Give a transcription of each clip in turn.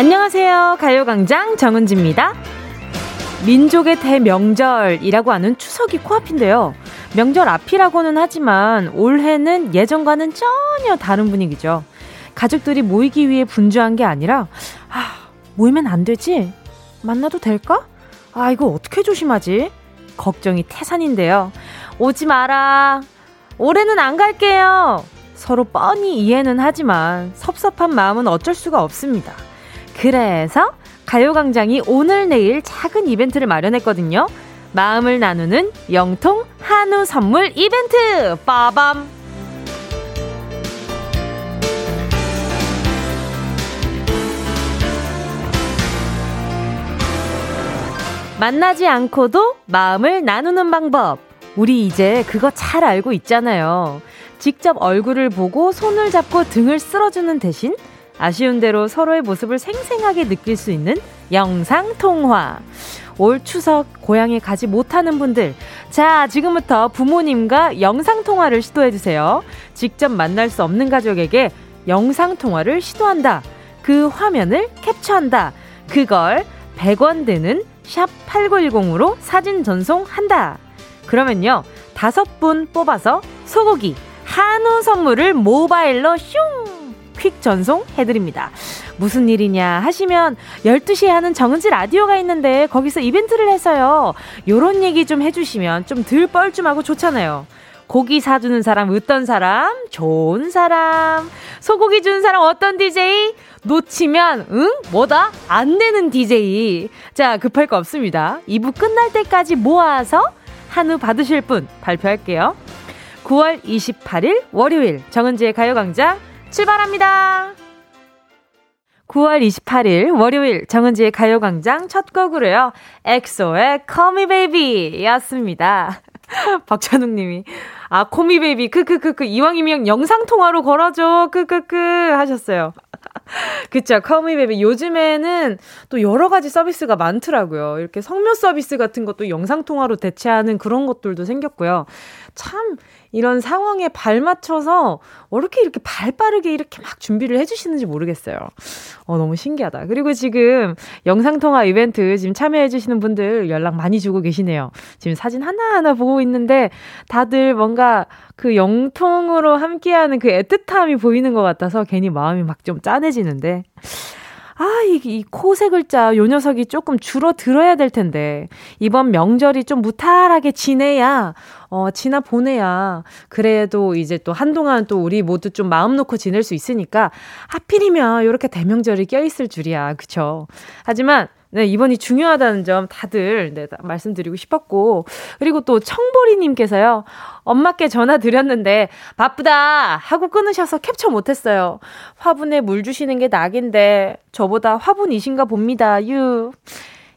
안녕하세요. 가요광장 정은지입니다. 민족의 대명절이라고 하는 추석이 코앞인데요. 명절 앞이라고는 하지만 올해는 예전과는 전혀 다른 분위기죠. 가족들이 모이기 위해 분주한 게 아니라, 아, 모이면 안 되지? 만나도 될까? 아, 이거 어떻게 조심하지? 걱정이 태산인데요. 오지 마라. 올해는 안 갈게요. 서로 뻔히 이해는 하지만 섭섭한 마음은 어쩔 수가 없습니다. 그래서 가요광장이 오늘 내일 작은 이벤트를 마련했거든요. 마음을 나누는 영통 한우 선물 이벤트! 빠밤! 만나지 않고도 마음을 나누는 방법. 우리 이제 그거 잘 알고 있잖아요. 직접 얼굴을 보고 손을 잡고 등을 쓸어주는 대신 아쉬운 대로 서로의 모습을 생생하게 느낄 수 있는 영상 통화. 올 추석 고향에 가지 못하는 분들. 자, 지금부터 부모님과 영상 통화를 시도해 주세요. 직접 만날 수 없는 가족에게 영상 통화를 시도한다. 그 화면을 캡처한다. 그걸 100원 드는 샵 8910으로 사진 전송한다. 그러면요. 다섯 분 뽑아서 소고기 한우 선물을 모바일로 슝 퀵 전송 해드립니다. 무슨 일이냐 하시면 12시에 하는 정은지 라디오가 있는데 거기서 이벤트를 해서요. 요런 얘기 좀 해주시면 좀 덜 뻘쭘하고 좋잖아요. 고기 사주는 사람 어떤 사람? 좋은 사람. 소고기 주는 사람 어떤 DJ? 놓치면 응? 뭐다? 안 되는 DJ. 자, 급할 거 없습니다. 2부 끝날 때까지 모아서 한우 받으실 분 발표할게요. 9월 28일 월요일 정은지의 가요광장 출발합니다. 9월 28일 월요일 정은지의 가요광장 첫 곡으로요. 엑소의 Call Me Baby 였습니다. 박찬욱 님이 아 Call Me Baby 크크크크 이왕이면 영상 통화로 걸어줘 크크크 하셨어요. 그쵸. 커미베비. 요즘에는 또 여러 가지 서비스가 많더라고요. 이렇게 성묘 서비스 같은 것도 영상통화로 대체하는 그런 것들도 생겼고요. 참, 이런 상황에 발맞춰서 어떻게 이렇게 발 빠르게 이렇게 막 준비를 해주시는지 모르겠어요. 어, 너무 신기하다. 그리고 지금 영상통화 이벤트 지금 참여해주시는 분들 연락 많이 주고 계시네요. 지금 사진 하나하나 보고 있는데 다들 뭔가 그 영통으로 함께하는 그 애틋함이 보이는 것 같아서 괜히 마음이 막 좀 짠해지는데. 아, 이, 이 코 세 글자, 요 녀석이 조금 줄어들어야 될 텐데. 이번 명절이 좀 무탈하게 지내야, 어, 지나 보내야. 그래도 이제 또 한동안 또 우리 모두 좀 마음 놓고 지낼 수 있으니까, 하필이면 이렇게 대명절이 껴있을 줄이야. 그쵸? 하지만, 네, 이번이 중요하다는 점 다들 네, 말씀드리고 싶었고. 그리고 또 청보리님께서요, 엄마께 전화 드렸는데, 바쁘다! 하고 끊으셔서 캡처 못했어요. 화분에 물 주시는 게 낙인데, 저보다 화분이신가 봅니다, 유.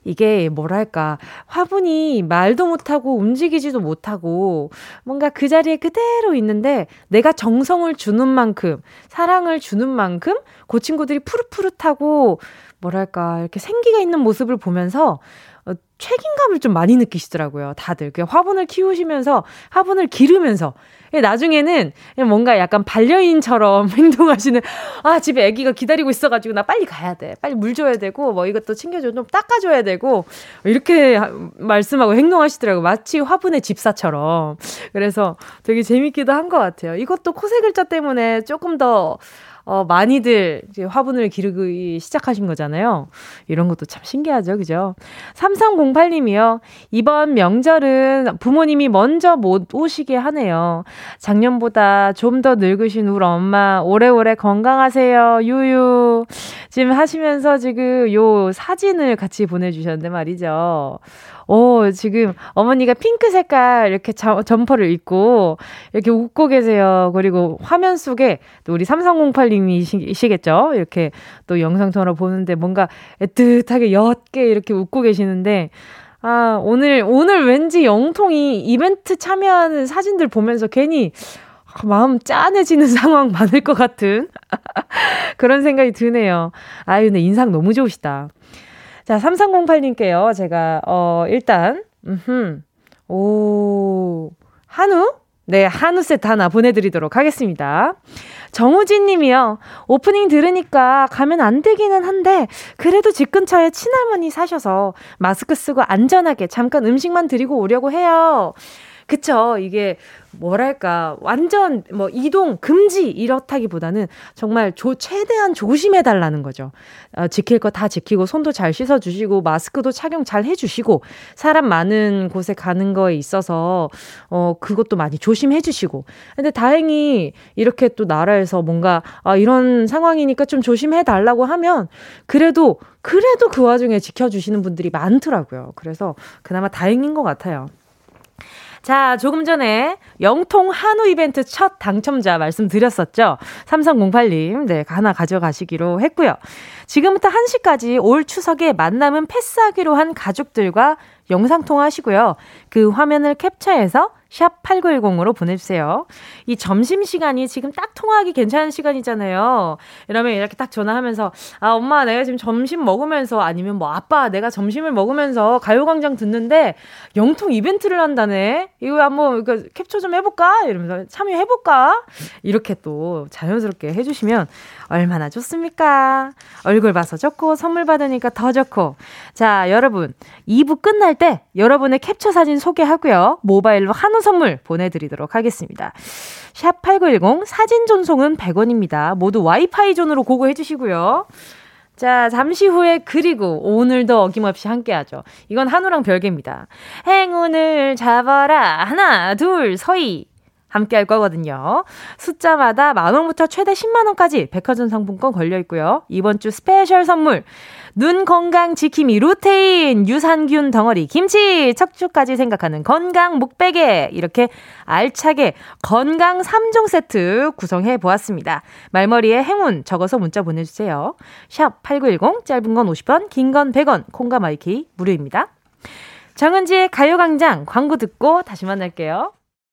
이게 뭐랄까 화분이 말도 못하고 움직이지도 못하고 뭔가 그 자리에 그대로 있는데 내가 정성을 주는 만큼 사랑을 주는 만큼 그 친구들이 푸릇푸릇하고 뭐랄까, 이렇게 생기가 있는 모습을 보면서 어, 책임감을 좀 많이 느끼시더라고요, 다들. 그 화분을 키우시면서, 화분을 기르면서. 예, 나중에는 뭔가 약간 반려인처럼 행동하시는, 아, 집에 아기가 기다리고 있어가지고 나 빨리 가야 돼. 빨리 물 줘야 되고, 뭐 이것도 챙겨줘. 좀 닦아줘야 되고, 이렇게 말씀하고 행동하시더라고요. 마치 화분의 집사처럼. 그래서 되게 재밌기도 한 것 같아요. 이것도 코세 글자 때문에 조금 더 어, 많이들 이제 화분을 기르기 시작하신 거잖아요. 이런 것도 참 신기하죠. 그죠? 3308님이요. 이번 명절은 부모님이 먼저 못 오시게 하네요. 작년보다 좀 더 늙으신 우리 엄마 오래오래 건강하세요. 유유. 지금 하시면서 지금 요 사진을 같이 보내주셨는데 말이죠. 오, 지금 어머니가 핑크 색깔 이렇게 자, 점퍼를 입고 이렇게 웃고 계세요. 그리고 화면 속에 또 우리 3308님이시겠죠? 이렇게 또 영상통화로 보는데 뭔가 애틋하게 옅게 이렇게 웃고 계시는데 아, 오늘, 오늘 왠지 영통이 이벤트 참여하는 사진들 보면서 괜히 마음 짠해지는 상황 많을 것 같은 그런 생각이 드네요. 아유, 근데 인상 너무 좋으시다. 자, 3308님께요. 제가, 어, 일단, 음흠, 오, 한우? 네, 한우 세트 하나 보내드리도록 하겠습니다. 정우진 님이요. 오프닝 들으니까 가면 안 되기는 한데, 그래도 집 근처에 친할머니 사셔서 마스크 쓰고 안전하게 잠깐 음식만 드리고 오려고 해요. 그쵸. 이게 뭐랄까 완전 뭐 이동 금지 이렇다기보다는 정말 조, 최대한 조심해 달라는 거죠. 어, 지킬 거 다 지키고 손도 잘 씻어 주시고 마스크도 착용 잘 해 주시고 사람 많은 곳에 가는 거에 있어서 어 그것도 많이 조심해 주시고. 근데 다행히 이렇게 또 나라에서 뭔가 아 이런 상황이니까 좀 조심해 달라고 하면 그래도 그래도 그 와중에 지켜 주시는 분들이 많더라고요. 그래서 그나마 다행인 것 같아요. 자, 조금 전에 영통 한우 이벤트 첫 당첨자 말씀드렸었죠. 삼성공팔님, 네, 하나 가져가시기로 했고요. 지금부터 1시까지 올 추석에 만남은 패스하기로 한 가족들과 영상통화하시고요. 그 화면을 캡처해서 샵 8910으로 보내주세요. 이 점심시간이 지금 딱 통화하기 괜찮은 시간이잖아요. 이러면 이렇게 딱 전화하면서, 아, 엄마, 내가 지금 점심 먹으면서, 아니면 뭐, 아빠, 내가 점심을 먹으면서 가요광장 듣는데, 영통 이벤트를 한다네? 이거 한번, 이거 캡처 좀 해볼까? 이러면서 참여해볼까? 이렇게 또 자연스럽게 해주시면 얼마나 좋습니까? 얼굴 봐서 좋고, 선물 받으니까 더 좋고. 자, 여러분, 2부 끝날 때 여러분의 캡처 사진 소개하고요. 모바일로 한우 선물 보내드리도록 하겠습니다. 샵 8910 사진 전송은 100원입니다. 모두 와이파이 존으로 고고해 주시고요. 자, 잠시 후에 그리고 오늘도 어김없이 함께 하죠. 이건 한우랑 별개입니다. 행운을 잡아라. 하나, 둘, 서희. 함께 할 거거든요. 숫자마다 만 원부터 최대 10만 원까지 백화점 상품권 걸려 있고요. 이번 주 스페셜 선물. 눈 건강 지킴이 루테인, 유산균 덩어리, 김치, 척추까지 생각하는 건강 목베개. 이렇게 알차게 건강 3종 세트 구성해 보았습니다. 말머리에 행운 적어서 문자 보내주세요. 샵 8910, 짧은 건 50원, 긴 건 100원, 콩과 마이K 무료입니다. 정은지의 가요광장 광고 듣고 다시 만날게요.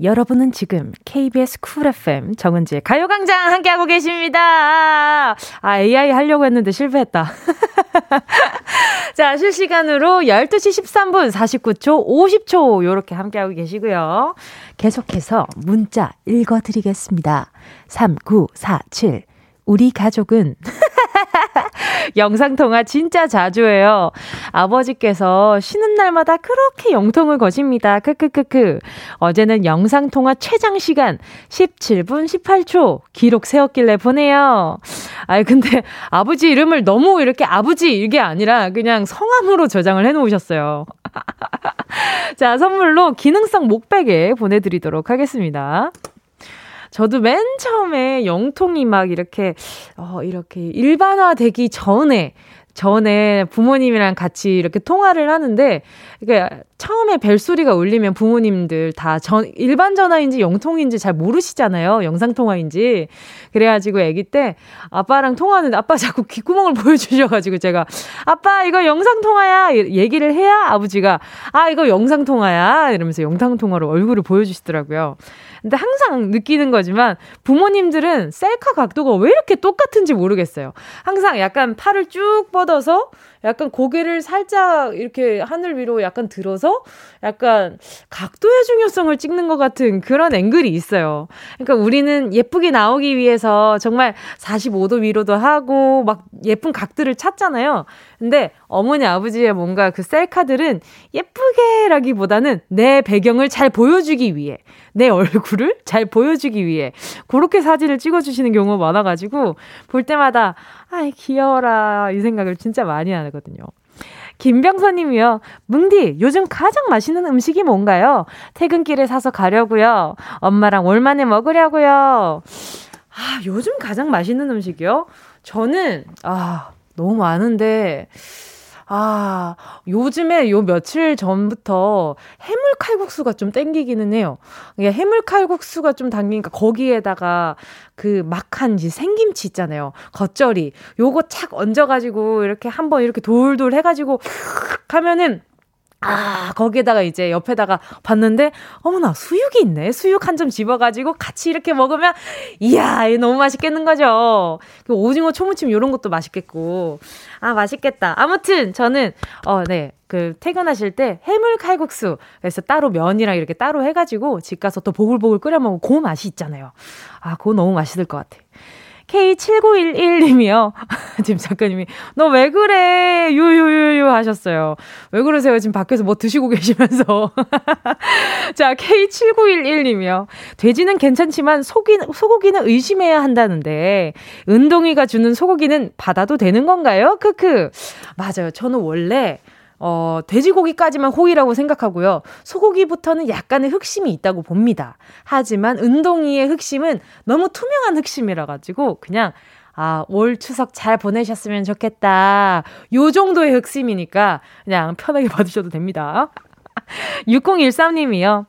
여러분은 지금 KBS 쿨 FM 정은지의 가요광장 함께하고 계십니다. 아, AI 하려고 했는데 실패했다. 자, 실시간으로 12시 13분 49초 50초 요렇게 함께하고 계시고요. 계속해서 문자 읽어드리겠습니다. 3947 우리 가족은 영상통화 진짜 자주 해요. 아버지께서 쉬는 날마다 그렇게 영통을 거십니다. 크크크크. 어제는 영상통화 최장 시간 17분 18초 기록 세웠길래 보내요. 아이, 근데 아버지 이름을 너무 이렇게 아버지 이게 아니라 그냥 성함으로 저장을 해 놓으셨어요. 자, 선물로 기능성 목베개 보내드리도록 하겠습니다. 저도 맨 처음에 영통이 막 이렇게, 어, 이렇게 일반화 되기 전에, 전에 부모님이랑 같이 이렇게 통화를 하는데, 이게 처음에 벨소리가 울리면 부모님들 다 전, 일반 전화인지 영통인지 잘 모르시잖아요. 영상통화인지. 그래가지고 아기 때 아빠랑 통화하는데 아빠 자꾸 귓구멍을 보여주셔가지고 제가 아빠 이거 영상통화야. 얘기를 해야 아버지가 아, 이거 영상통화야. 이러면서 영상통화로 얼굴을 보여주시더라고요. 근데 항상 느끼는 거지만 부모님들은 셀카 각도가 왜 이렇게 똑같은지 모르겠어요. 항상 약간 팔을 쭉 뻗어서 약간 고개를 살짝 이렇게 하늘 위로 약간 들어서 약간 각도의 중요성을 찍는 것 같은 그런 앵글이 있어요. 그러니까 우리는 예쁘게 나오기 위해서 정말 45도 위로도 하고 막 예쁜 각들을 찾잖아요. 근데 어머니 아버지의 뭔가 그 셀카들은 예쁘게라기보다는 내 배경을 잘 보여주기 위해 내 얼굴을 잘 보여주기 위해 그렇게 사진을 찍어주시는 경우가 많아가지고 볼 때마다 아이 귀여워라 이 생각을 진짜 많이 하거든요. 김병선 님이요. 뭉디, 요즘 가장 맛있는 음식이 뭔가요? 퇴근길에 사서 가려고요. 엄마랑 올만에 먹으려고요. 아, 요즘 가장 맛있는 음식이요? 저는, 아, 너무 많은데, 아, 요즘에 요 며칠 전부터 해물 칼국수가 좀 땡기기는 해요. 이게 해물 칼국수가 좀 당기니까 거기에다가 그 막한 생김치 있잖아요. 겉절이. 요거 착 얹어가지고 이렇게 한번 이렇게 돌돌 해가지고 하면은 아, 거기에다가 이제 옆에다가 봤는데, 어머나, 수육이 있네. 수육 한 점 집어가지고 같이 이렇게 먹으면, 이야, 너무 맛있겠는 거죠. 그 오징어 초무침 이런 것도 맛있겠고. 아, 맛있겠다. 아무튼, 저는, 어, 네. 그, 퇴근하실 때 해물 칼국수. 그래서 따로 면이랑 이렇게 따로 해가지고 집 가서 또 보글보글 끓여 먹으면 그 맛이 있잖아요. 아, 그거 너무 맛있을 것 같아. K7911님이요. 지금 작가님이, 너 왜 그래? 유유유유 하셨어요. 왜 그러세요? 지금 밖에서 뭐 드시고 계시면서. 자, K7911님이요. 돼지는 괜찮지만 소기, 소고기는 의심해야 한다는데, 은동이가 주는 소고기는 받아도 되는 건가요? 크크. 맞아요. 저는 원래, 어, 돼지고기까지만 호의라고 생각하고요. 소고기부터는 약간의 흑심이 있다고 봅니다. 하지만 은동이의 흑심은 너무 투명한 흑심이라 가지고 그냥 아, 올 추석 잘 보내셨으면 좋겠다. 요 정도의 흑심이니까 그냥 편하게 받으셔도 됩니다. 6013님이요.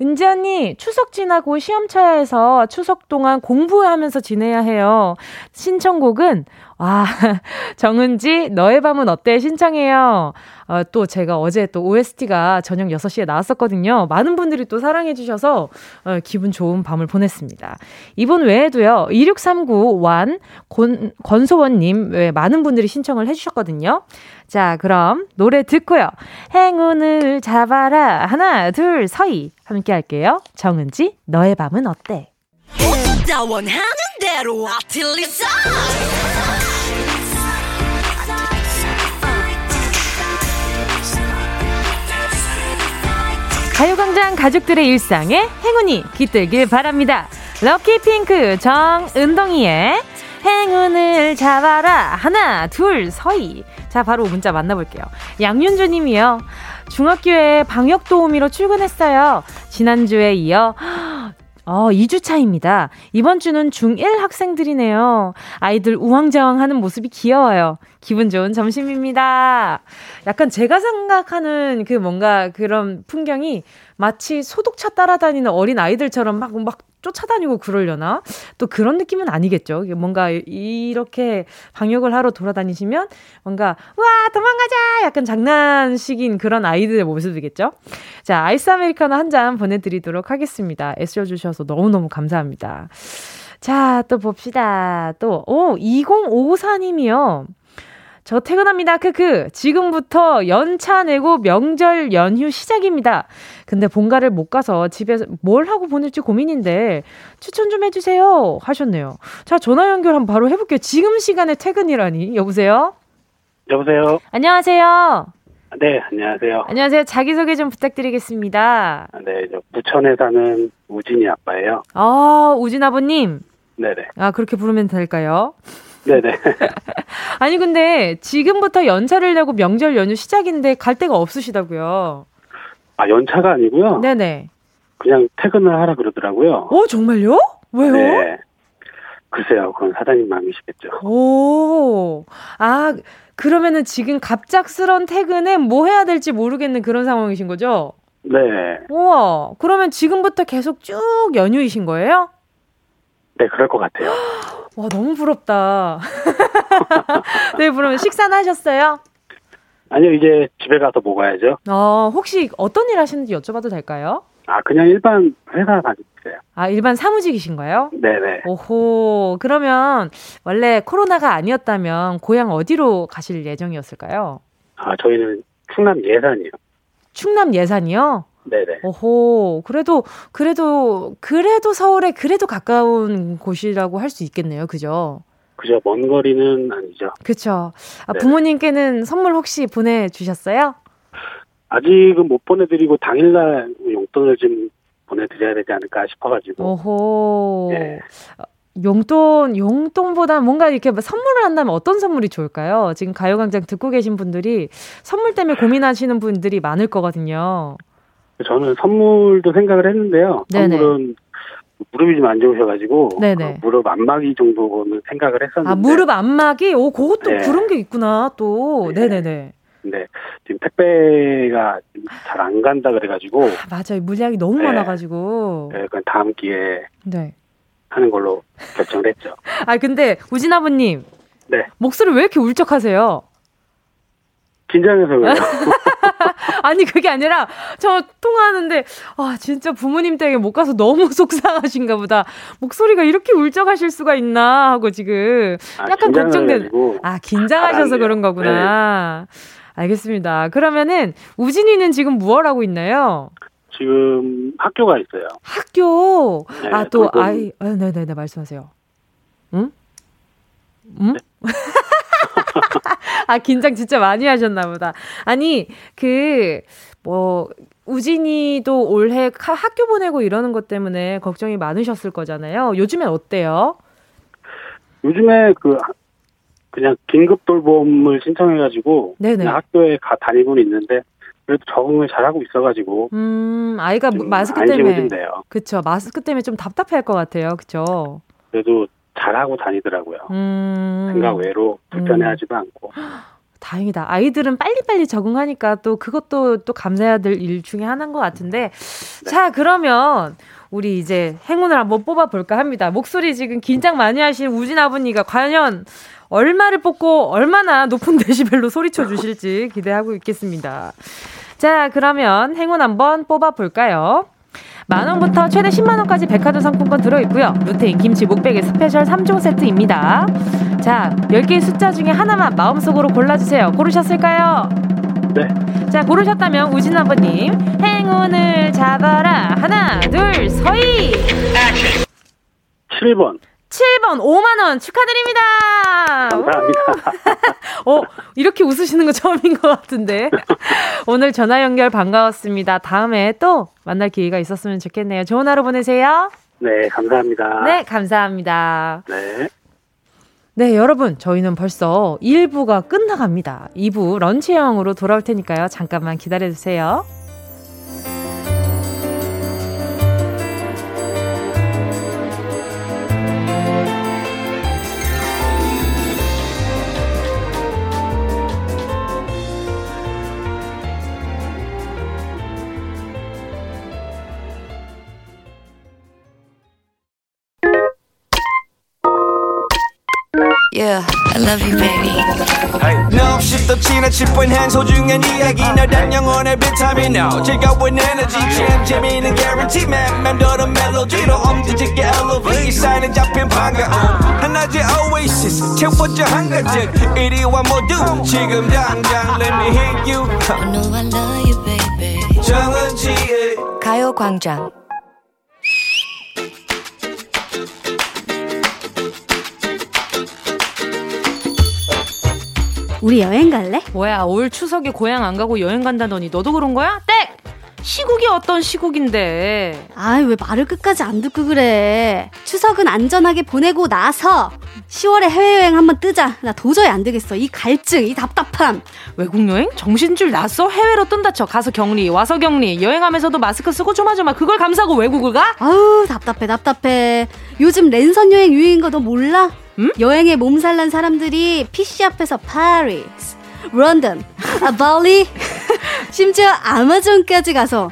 은지 언니, 추석 지나고 시험 쳐야 해서 추석 동안 공부하면서 지내야 해요. 신청곡은, 와, 정은지, 너의 밤은 어때? 신청해요. 어, 또 제가 어제 또 OST가 저녁 6시에 나왔었거든요. 많은 분들이 또 사랑해주셔서 어, 기분 좋은 밤을 보냈습니다. 이분 외에도요, 2639 완, 권, 권소원님 외에 많은 분들이 신청을 해주셨거든요. 자, 그럼 노래 듣고요. 행운을 잡아라. 하나, 둘, 서희. 함께 할게요. 정은지, 너의 밤은 어때? 가요광장 가족들의 일상에 행운이 깃들길 바랍니다. 럭키 핑크 정은동이의 행운을 잡아라. 하나, 둘, 서희. 자, 바로 문자 만나볼게요. 양윤주 님이요. 중학교에 방역 도우미로 출근했어요. 지난주에 이어 어, 2주 차입니다. 이번 주는 중1 학생들이네요. 아이들 우왕좌왕 하는 모습이 귀여워요. 기분 좋은 점심입니다. 약간 제가 생각하는 그 뭔가 그런 풍경이 마치 소독차 따라다니는 어린 아이들처럼 막, 막 쫓아다니고 그러려나? 또 그런 느낌은 아니겠죠. 뭔가 이렇게 방역을 하러 돌아다니시면 뭔가, 와, 도망가자! 약간 장난식인 그런 아이들의 모습이겠죠. 자, 아이스 아메리카노 한 잔 보내드리도록 하겠습니다. 애써 주셔서 너무너무 감사합니다. 자, 또 봅시다. 또, 오, 2054님이요. 저 퇴근합니다. 크크. 지금부터 연차 내고 명절 연휴 시작입니다. 근데 본가를 못 가서 집에서 뭘 하고 보낼지 고민인데 추천 좀 해주세요. 하셨네요. 자, 전화 연결 한번 바로 해볼게요. 지금 시간에 퇴근이라니. 여보세요? 여보세요? 안녕하세요. 네, 안녕하세요. 안녕하세요. 자기소개 좀 부탁드리겠습니다. 네, 저 부천에 사는 우진이 아빠예요. 아, 우진 아버님? 네네. 아, 그렇게 부르면 될까요? 네네. 아니 근데 지금부터 연차를 내고 명절 연휴 시작인데 갈 데가 없으시다고요? 아 연차가 아니고요. 네네. 그냥 퇴근을 하라 그러더라고요. 어 정말요? 왜요? 네. 글쎄요, 그건 사장님 마음이시겠죠. 오, 아 그러면은 지금 갑작스런 퇴근에 뭐 해야 될지 모르겠는 그런 상황이신 거죠? 네. 우와, 그러면 지금부터 계속 쭉 연휴이신 거예요? 네, 그럴 것 같아요. 와, 너무 부럽다. 네, 그러면 식사는 하셨어요? 아니요, 이제 집에 가서 먹어야죠. 어, 혹시 어떤 일 하시는지 여쭤봐도 될까요? 아, 그냥 일반 회사 다니세요. 아, 일반 사무직이신가요? 네네. 오호, 그러면 원래 코로나가 아니었다면 고향 어디로 가실 예정이었을까요? 아, 저희는 충남 예산이요. 충남 예산이요? 네네. 오호, 그래도, 그래도, 그래도 서울에 그래도 가까운 곳이라고 할 수 있겠네요. 그죠? 그죠. 먼 거리는 아니죠. 그쵸. 아, 부모님께는 선물 혹시 보내주셨어요? 아직은 못 보내드리고 당일날 용돈을 좀 보내드려야 되지 않을까 싶어가지고. 오호. 네. 용돈, 용돈보다 뭔가 이렇게 선물을 한다면 어떤 선물이 좋을까요? 지금 가요광장 듣고 계신 분들이 선물 때문에 고민하시는 분들이 많을 거거든요. 저는 선물도 생각을 했는데요. 네네. 선물은 무릎이 좀 안 좋으셔가지고. 그 무릎 안마기 정도는 생각을 했었는데. 아 무릎 안마기? 오 그것도 네. 그런 게 있구나 또. 네. 네네네. 근데 지금 택배가 잘 안 간다 그래가지고. 아, 맞아요. 물량이 너무 네. 많아가지고. 네, 그 다음 기회에. 네. 하는 걸로 결정을 했죠. 아, 근데 우진 아버님. 네. 목소리 왜 이렇게 울적하세요? 긴장해서 그래요. 아니 그게 아니라 저 통화하는데 아 진짜 부모님 댁에 못 가서 너무 속상하신가 보다. 목소리가 이렇게 울적하실 수가 있나 하고 지금 아, 약간 걱정된. 아 긴장하셔서 그런 거구나. 네. 알겠습니다. 그러면은 우진이는 지금 무얼 하고 있나요? 지금 학교가 있어요. 학교. 네, 아또 아이 아, 네네네 말씀하세요. 응? 응? 네? 아, 긴장 진짜 많이 하셨나 보다. 아니, 그, 뭐, 우진이도 올해 학교 보내고 이러는 것 때문에 걱정이 많으셨을 거잖아요. 요즘엔 어때요? 요즘에 그, 그냥 긴급 돌봄을 신청해가지고 네네. 학교에 가 다니고는 있는데 그래도 적응을 잘하고 있어가지고 음 아이가 마스크 때문에 그쵸 마스크 때문에 좀 답답할 것 같아요 그쵸 그래도 잘하고 다니더라고요. 음. 생각 외로 불편해하지도 음. 않고. 다행이다. 아이들은 빨리빨리 적응하니까 또 그것도 또 감사해야 될 일 중에 하나인 것 같은데. 네. 자, 그러면 우리 이제 행운을 한번 뽑아볼까 합니다. 목소리 지금 긴장 많이 하신 우진 아버니가 과연 얼마를 뽑고 얼마나 높은 데시벨로 소리쳐 주실지 기대하고 있겠습니다. 자, 그러면 행운 한번 뽑아볼까요? 만 원부터 최대 10만 원까지 백화점 상품권 들어 있고요. 루테인 김치 목베개 스페셜 3종 세트입니다. 자, 10개의 숫자 중에 하나만 마음속으로 골라 주세요. 고르셨을까요? 네. 자, 고르셨다면 우진 아버님 행운을 잡아라. 하나, 둘, 셋. 7번. 7번 5만 원 축하드립니다. 감사합니다. 어, 이렇게 웃으시는 거 처음인 것 같은데. 오늘 전화 연결 반가웠습니다. 다음에 또 만날 기회가 있었으면 좋겠네요. 좋은 하루 보내세요. 네, 감사합니다. 네, 감사합니다. 네. 네, 여러분, 저희는 벌써 1부가 끝나갑니다. 2부 런치형으로 돌아올 테니까요. 잠깐만 기다려주세요. Yeah, I love you, baby. No, shift the china chip when hands hold you and 이야기 너란 영혼의 비타민 O 즐거운 에너지 jam 재미있는 guarantee man 맴도는 멜로디로 엄지짓게 elevate 사인은 잡힌 반가움 하나의 oasis 채워져 한가득 이리와 모두 지금 당장 let me hit you I know I love you, baby. 정은지의 가요광장 우리 여행 갈래? 뭐야 올 추석에 고향 안 가고 여행 간다더니 너도 그런 거야? 땡! 시국이 어떤 시국인데? 아이 왜 말을 끝까지 안 듣고 그래? 추석은 안전하게 보내고 나서 10월에 해외여행 한번 뜨자. 나 도저히 안 되겠어. 이 갈증, 이 답답함. 외국 여행? 정신줄 났어? 해외로 뜬다 쳐. 가서 격리, 와서 격리. 여행하면서도 마스크 쓰고 조마조마 그걸 감사하고 외국을 가? 아우 답답해 답답해. 요즘 랜선 여행 유행인 거 너 몰라? 음? 여행에 몸살난 사람들이 PC 앞에서 파리스, 런던, 아, 발리, 심지어 아마존까지 가서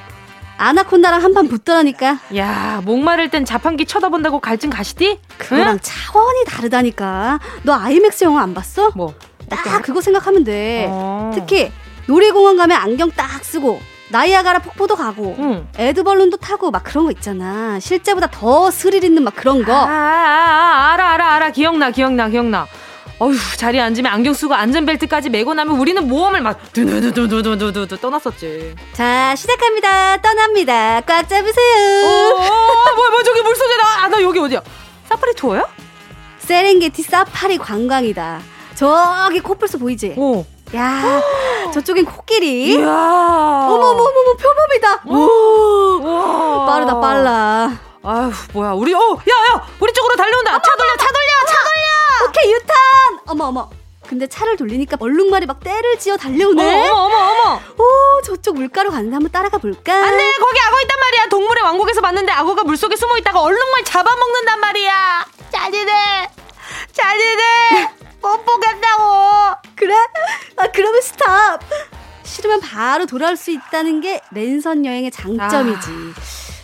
아나콘다랑 한 판 붙더라니까. 야, 목마를 땐 자판기 쳐다본다고 갈증 가시디? 그거랑 응? 차원이 다르다니까. 너 아이맥스 영화 안 봤어? 뭐? 딱 그거 생각하면 돼. 어. 특히 놀이공원 가면 안경 딱 쓰고 나이아가라 폭포도 가고 응. 애드벌룬도 타고 막 그런 거 있잖아. 실제보다 더 스릴 있는 막 그런 거. 아, 아, 아 알아 알아 알아 기억나 기억나 기억나. 어휴 자리에 앉으면 안경 쓰고 안전벨트까지 메고 나면 우리는 모험을 막 두두두두두두두 떠났었지. 자 시작합니다. 떠납니다. 꽉 잡으세요. 어, 어, 뭐야 뭐 저기 물소리 나. 아, 나 여기 어디야? 사파리 투어야? 세렝게티 사파리 관광이다. 저기 코뿔소 보이지? 어. 야, 저쪽엔 코끼리. 이야. 어머머머머 표범이다. 오, 빠르다 빨라. 아휴 뭐야 우리 어 야야 우리 쪽으로 달려온다. 어머, 차 돌려 차 돌려 차 돌려. 오케이 유턴. 어머 어머. 근데 차를 돌리니까 얼룩말이 막 떼를 지어 달려오네. 어머 어머 어머. 오 저쪽 물가로 가는데 한번 따라가 볼까? 안돼 거기 악어 있단 말이야. 동물의 왕국에서 봤는데 악어가 물 속에 숨어 있다가 얼룩말 잡아먹는단 말이야. 잔인해 잔인해 못 보겠다고. 그래? 아, 그러면 스탑! 싫으면 바로 돌아올 수 있다는 게 랜선 여행의 장점이지. 아.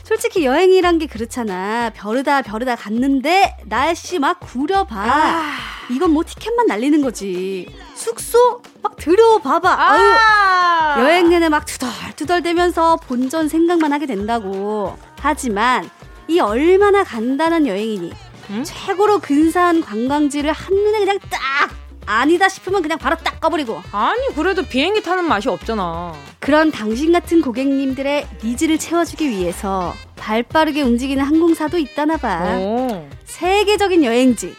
솔직히 여행이란 게 그렇잖아. 벼르다 벼르다 갔는데 날씨 막 구려봐. 아. 이건 뭐 티켓만 날리는 거지. 숙소 막 드러워봐봐. 아. 아유, 여행 내내 막 투덜투덜대면서 본전 생각만 하게 된다고. 하지만 이 얼마나 간단한 여행이니. 응? 최고로 근사한 관광지를 한눈에 그냥 딱 아니다 싶으면 그냥 바로 딱 꺼버리고. 아니, 그래도 비행기 타는 맛이 없잖아. 그런 당신 같은 고객님들의 needs를 채워주기 위해서 발 빠르게 움직이는 항공사도 있다나 봐. 오. 세계적인 여행지.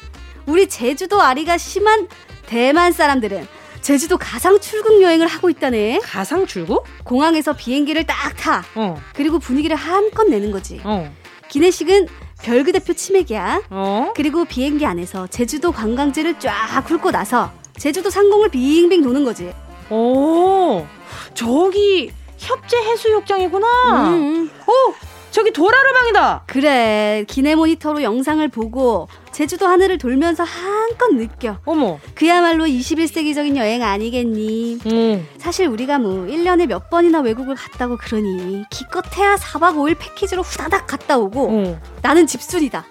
우리 제주도 아리가 심한 대만 사람들은 제주도 가상 출국 여행을 하고 있다네. 가상 출국? 공항에서 비행기를 딱 타. 어. 그리고 분위기를 한껏 내는 거지. 어. 기내식은 별그 대표 치맥이야. 어? 그리고 비행기 안에서 제주도 관광지를 쫙 훑고 나서 제주도 상공을 빙빙 도는 거지. 오, 저기 협재 해수욕장이구나. 음. 음. 오, 저기 도라르방이다. 그래, 기내 모니터로 영상을 보고 제주도 하늘을 돌면서 한껏 느껴. 어머. 그야말로 21세기적인 여행 아니겠니? 음. 사실 우리가 뭐 1년에 몇 번이나 외국을 갔다고 그러니 기껏해야 4박 5일 패키지로 후다닥 갔다 오고 어. 나는 집순이다.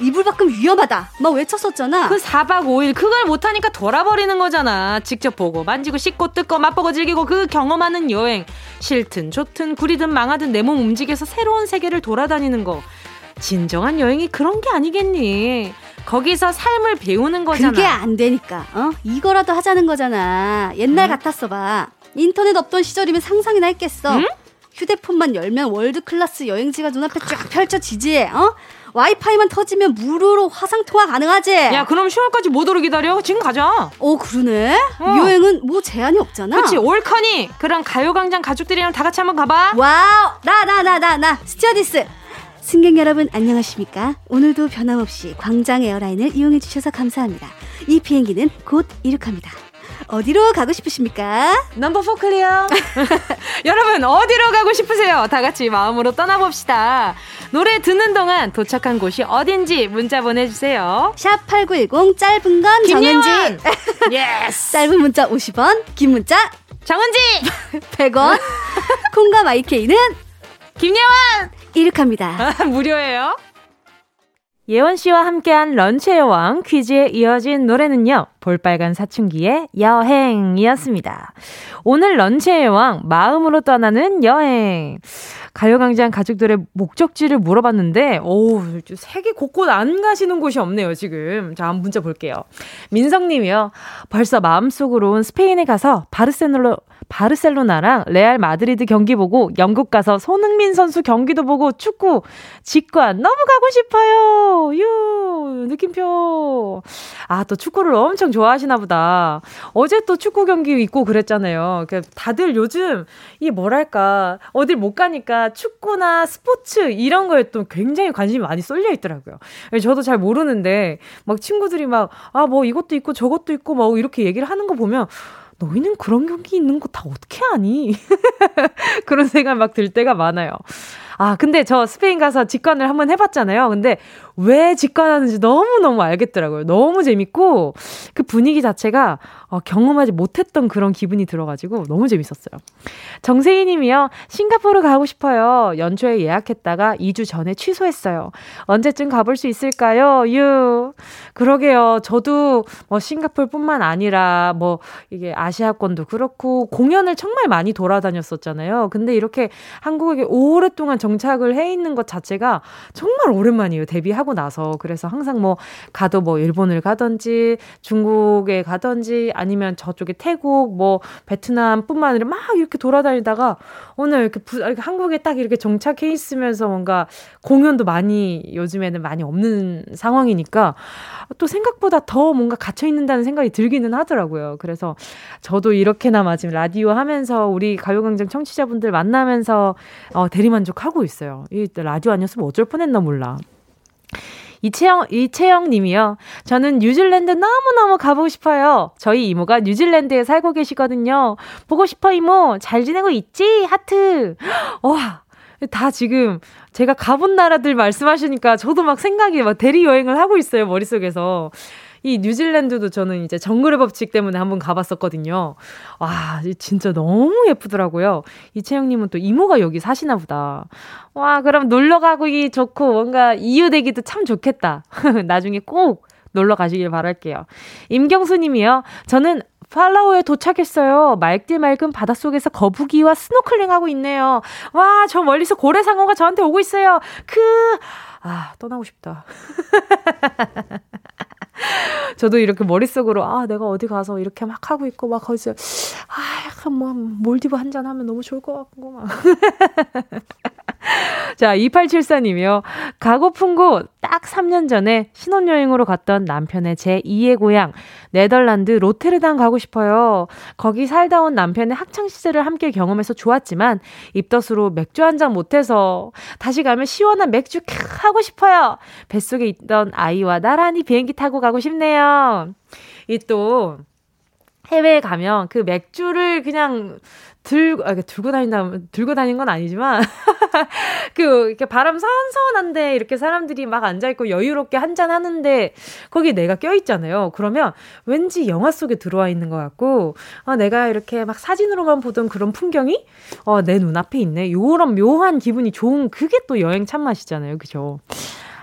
이불 밖은 위험하다. 막 외쳤었잖아. 그 4박 5일 그걸 못하니까 돌아버리는 거잖아. 직접 보고 만지고 씻고 뜯고 맛보고 즐기고 그 경험하는 여행. 싫든 좋든 구리든 망하든 내 몸 움직여서 새로운 세계를 돌아다니는 거. 진정한 여행이 그런 게 아니겠니? 거기서 삶을 배우는 거잖아. 그게 안 되니까. 어? 이거라도 하자는 거잖아. 옛날 응? 같았어 봐. 인터넷 없던 시절이면 상상이나 했겠어. 응? 휴대폰만 열면 world class 여행지가 눈앞에 쫙 펼쳐지지. 어? 와이파이만 터지면 무료로 화상 통화 가능하지. 야, 그럼 10월까지 뭘 오래 기다려. 지금 가자. 오, 그러네. 어. 여행은 뭐 제한이 없잖아. 그렇지. 옳거니. 그럼 가요광장 가족들이랑 다 같이 한번 가봐. wow. 나, 나, 나, 나, 나. 스튜어디스. 승객 여러분 안녕하십니까? 오늘도 변함없이 광장 airline을 이용해 주셔서 감사합니다. 이 비행기는 곧 이륙합니다. 어디로 가고 싶으십니까? Number four clear. 여러분 어디로 가고 싶으세요? 다 같이 마음으로 떠나봅시다. 노래 듣는 동안 도착한 곳이 어딘지 문자 보내주세요. 샵 #8910 짧은 건 정은지. Yes. 짧은 문자 50원, 긴 문자 정은지 100원. 콩과 마이케이는 김예원 이륙합니다. 무료예요. 예원 씨와 함께한 런치의 왕 퀴즈에 이어진 노래는요, 볼빨간 사춘기의 여행이었습니다. 오늘 런치의 왕, 마음으로 떠나는 여행. 가요광장 가족들의 목적지를 물어봤는데, 오, 세계 곳곳 안 가시는 곳이 없네요, 지금. 자, 한번 문자 볼게요. 민성님이요. 벌써 마음속으론 스페인에 가서 바르셀로, 바르셀로나랑 레알 마드리드 경기 보고 영국 가서 손흥민 선수 경기도 보고 축구 직관 너무 가고 싶어요. 유 느낌표. 아 또 축구를 엄청 좋아하시나 보다. 어제 또 축구 경기 있고 그랬잖아요. 그 다들 요즘 이 뭐랄까 어딜 못 가니까 축구나 스포츠 이런 거에 또 굉장히 관심이 많이 쏠려 있더라고요. 저도 잘 모르는데 막 친구들이 막 아 뭐 이것도 있고 저것도 있고 막 이렇게 얘기를 하는 거 보면 너희는 그런 경기 있는 거 다 어떻게 아니? 그런 생각 막 들 때가 많아요. 아, 근데 저 스페인 가서 직관을 한번 해봤잖아요. 근데 왜 직관하는지 너무너무 알겠더라고요. 너무 재밌고, 그 분위기 자체가 어, 경험하지 못했던 그런 기분이 들어가지고 너무 재밌었어요. 정세희 님이요. 싱가포르 가고 싶어요. 연초에 예약했다가 2주 전에 취소했어요. 언제쯤 가볼 수 있을까요? 유. 그러게요. 저도 뭐 싱가포르 뿐만 아니라 뭐 이게 아시아권도 그렇고 공연을 정말 많이 돌아다녔었잖아요. 근데 이렇게 한국에 오랫동안 정착을 해 있는 것 자체가 정말 오랜만이에요. 데뷔하고 나서. 그래서 항상 뭐 가도 뭐 일본을 가든지 중국에 가든지 아니면 저쪽에 태국, 뭐 베트남뿐만 아니라 막 이렇게 돌아다니다가 오늘 이렇게 부, 한국에 딱 이렇게 정착해 있으면서 뭔가 공연도 많이 요즘에는 많이 없는 상황이니까 또 생각보다 더 뭔가 갇혀 있는다는 생각이 들기는 하더라고요. 그래서 저도 이렇게나마 지금 라디오 하면서 우리 가요광장 청취자분들 만나면서 어, 대리만족하고 있어요. 이 라디오 아니었으면 어쩔 뻔했나 몰라. 이채영, 이채영 님이요. 저는 뉴질랜드 너무너무 가보고 싶어요. 저희 이모가 뉴질랜드에 살고 계시거든요. 보고 싶어, 이모. 잘 지내고 있지? 하트. 와. 다 지금 제가 가본 나라들 말씀하시니까 저도 막 생각이 막 대리 여행을 하고 있어요, 머릿속에서. 이 뉴질랜드도 저는 이제 정글의 법칙 때문에 한번 가봤었거든요. 와, 진짜 너무 예쁘더라고요. 이채영님은 또 이모가 여기 사시나 보다. 와, 그럼 놀러 가기 좋고 뭔가 이유되기도 참 좋겠다. 나중에 꼭 놀러 가시길 바랄게요. 임경수 님이요. 저는 팔라우에 도착했어요. 맑디 맑은 바닷속에서 거북이와 스노클링 하고 있네요. 와, 저 멀리서 고래상어가 저한테 오고 있어요. 그, 아, 떠나고 싶다. 저도 이렇게 머릿속으로, 아, 내가 어디 가서 이렇게 막 하고 있고, 막 거기서, 아, 약간 뭐, 몰디브 한 잔 하면 너무 좋을 것 같고, 막. 자, 2874님이요. 가고픈 곳, 딱 3년 전에 신혼여행으로 갔던 남편의 제 2의 고향, 네덜란드 로테르담 가고 싶어요. 거기 살다 온 남편의 학창시절을 함께 경험해서 좋았지만, 입덧으로 맥주 한 잔 못해서, 다시 가면 시원한 맥주 캬 하고 싶어요. 뱃속에 있던 아이와 나란히 비행기 타고 가고 싶네요. 이 또, 해외에 가면 그 맥주를 그냥 들고, 아, 들고 다닌다, 들고 다닌 건 아니지만, 그, 이렇게 바람 선선한데, 이렇게 사람들이 막 앉아 있고 여유롭게 한잔 하는데, 거기 내가 껴 있잖아요. 그러면 왠지 영화 속에 들어와 있는 것 같고, 아, 내가 이렇게 막 사진으로만 보던 그런 풍경이, 어, 내 눈앞에 있네. 요런 묘한 기분이 좋은, 그게 또 여행 참맛이잖아요. 그죠?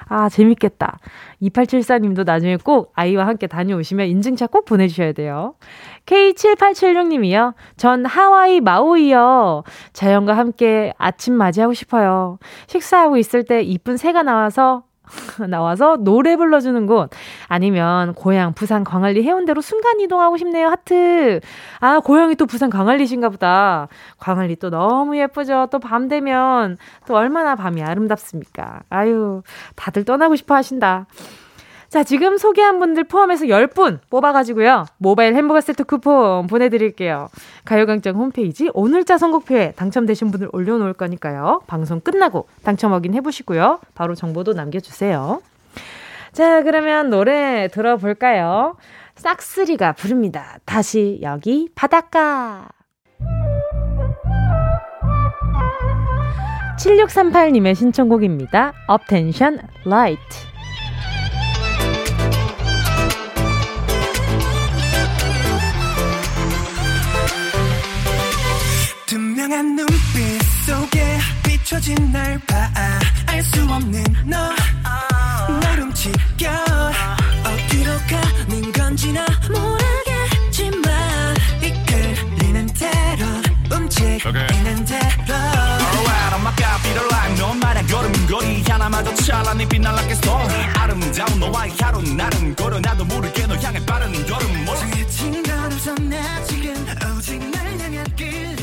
아, 재밌겠다. 2874님도 나중에 꼭 아이와 함께 다녀오시면 인증차 꼭 보내주셔야 돼요. K7876님이요. 전 하와이 마우이요. 자연과 함께 아침 맞이하고 싶어요. 식사하고 있을 때 이쁜 새가 나와서 나와서 노래 불러주는 곳. 아니면 고향 부산 광안리 해운대로 순간 이동하고 싶네요. 하트. 아 고향이 또 부산 광안리신가 보다. 광안리 또 너무 예쁘죠. 또 밤 되면 또 얼마나 밤이 아름답습니까? 아유 다들 떠나고 싶어 하신다 자, 지금 소개한 분들 포함해서 10분 뽑아가지고요. 모바일 햄버거 세트 쿠폰 보내드릴게요. 가요광장 홈페이지 오늘자 선곡표에 당첨되신 분들 올려놓을 거니까요. 방송 끝나고 당첨 확인 해보시고요. 바로 정보도 남겨주세요. 자, 그러면 노래 들어볼까요? 싹스리가 부릅니다. 다시 여기 바닷가. 7638님의 신청곡입니다. 업텐션 Light. 투명한 눈빛 속에 비춰진 날 봐. 알 수 없는 너. 날 움직여. 어디로 가는 건지 나 모르겠지만 이끌리는 대로 움직이는 대로 Alright, the 너만의 하나마저 찬란히 빛날 a star 아름다운 너와의 하루 나름 걸어 나도 모르게 너 향해 빠른 걸음. 모상해진 걸음서 나 지금 오직 날 향한 끌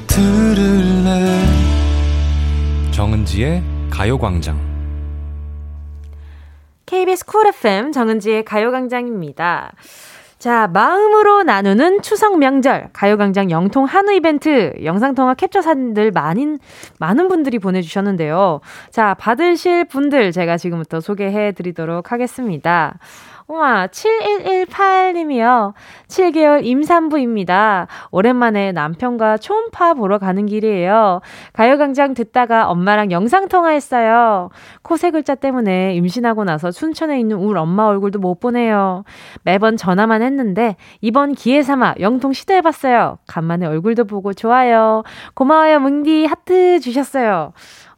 들을래 정은지의 가요광장 KBS 쿨 FM 정은지의 가요광장입니다. 자, 마음으로 나누는 추석 명절 가요광장 영통 한우 이벤트 영상통화 캡처 사진들 많은 많은 분들이 보내주셨는데요. 자, 받으실 분들 제가 지금부터 소개해 드리도록 하겠습니다. 우와, 7118님이요. 7개월 임산부입니다. 오랜만에 남편과 초음파 보러 가는 길이에요. 가요광장 듣다가 엄마랑 영상통화했어요. 코 세 글자 때문에 임신하고 나서 순천에 있는 우리 엄마 얼굴도 못 보네요. 매번 전화만 했는데 이번 기회 삼아 영통 시도해봤어요. 간만에 얼굴도 보고 좋아요. 고마워요, 뭉디. 하트 주셨어요.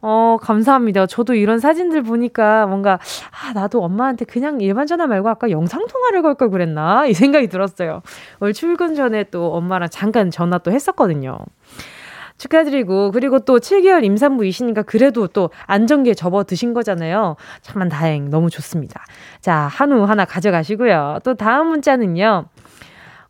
어, 감사합니다. 저도 이런 사진들 보니까 뭔가, 아, 나도 엄마한테 그냥 일반 전화 말고 아까 영상통화를 걸 걸 그랬나? 이 생각이 들었어요. 오늘 출근 전에 또 엄마랑 잠깐 전화 또 했었거든요. 축하드리고, 그리고 또 7개월 임산부이시니까 그래도 또 안정기에 접어 드신 거잖아요. 참만 다행, 너무 좋습니다. 자, 한우 하나 가져가시고요. 또 다음 문자는요.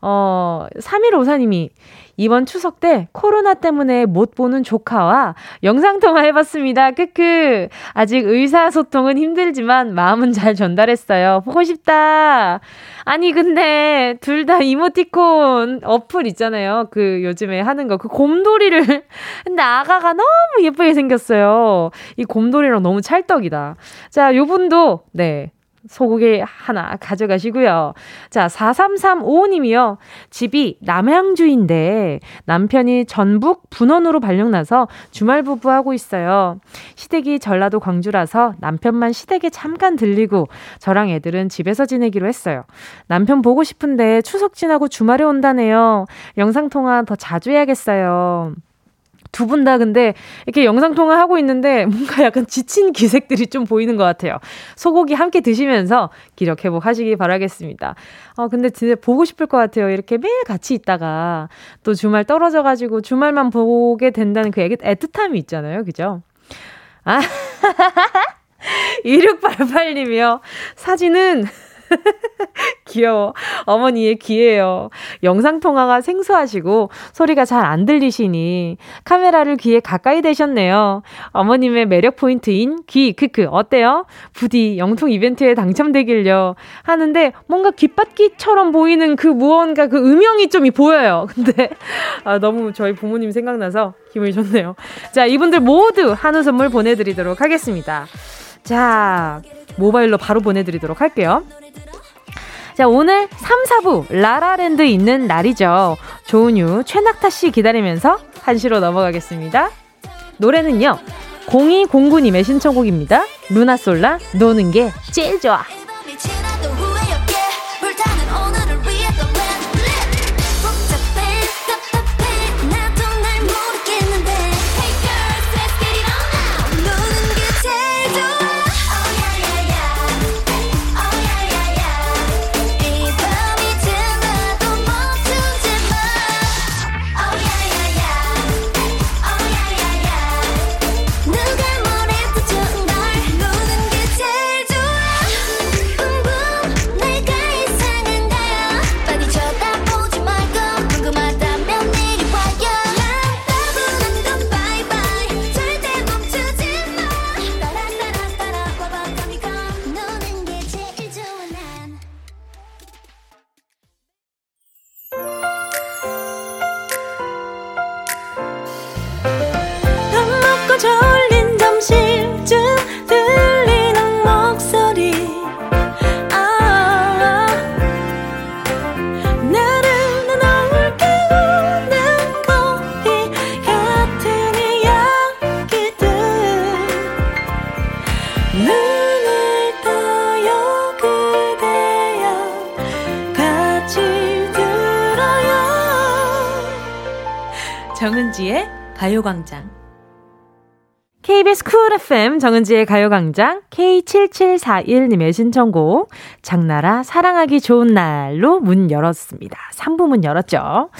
어, 3154님이 이번 추석 때 코로나 때문에 못 보는 조카와 영상통화 해봤습니다. 크크. 아직 의사소통은 힘들지만 마음은 잘 전달했어요. 보고 싶다. 아니, 근데 둘 다 이모티콘 어플 있잖아요. 그 요즘에 하는 거. 그 곰돌이를. 근데 아가가 너무 예쁘게 생겼어요. 이 곰돌이랑 너무 찰떡이다. 자, 요 분도, 네. 소고기 하나 가져가시고요. 자, 4335님이요. 집이 남양주인데 남편이 전북 분원으로 발령나서 주말 부부하고 있어요. 시댁이 전라도 광주라서 남편만 시댁에 잠깐 들리고 저랑 애들은 집에서 지내기로 했어요. 남편 보고 싶은데 추석 지나고 주말에 온다네요. 영상통화 더 자주 해야겠어요. 두 분 다 근데 이렇게 영상통화 하고 있는데 뭔가 약간 지친 기색들이 좀 보이는 것 같아요. 소고기 함께 드시면서 기력 회복하시기 바라겠습니다. 어, 근데 진짜 보고 싶을 것 같아요. 이렇게 매일 같이 있다가 또 주말 떨어져가지고 주말만 보게 된다는 그 애틋함이 있잖아요. 그죠? 아, 2688님이요. 사진은 귀여워. 어머니의 귀예요. 영상통화가 생소하시고 소리가 잘 안 들리시니 카메라를 귀에 가까이 대셨네요. 어머님의 매력 포인트인 귀, 크크, 어때요? 부디 영통 이벤트에 당첨되길요. 하는데 뭔가 귓바퀴처럼 보이는 그 무언가 그 음영이 좀 보여요. 근데 아, 너무 저희 부모님 생각나서 기분이 좋네요. 자, 이분들 모두 한우 선물 보내드리도록 하겠습니다. 자, 모바일로 바로 보내드리도록 할게요. 자, 오늘 3, 4부 라라랜드 있는 날이죠. 조은유, 최낙타 씨 기다리면서 한시로 넘어가겠습니다. 노래는요. 0209님의 신청곡입니다. 루나솔라 노는 게 제일 좋아. 가요광장. KBS 쿨 FM 정은지의 가요광장 K7741님의 신청곡 장나라 사랑하기 좋은 날로 문 열었습니다. 3부 문 열었죠.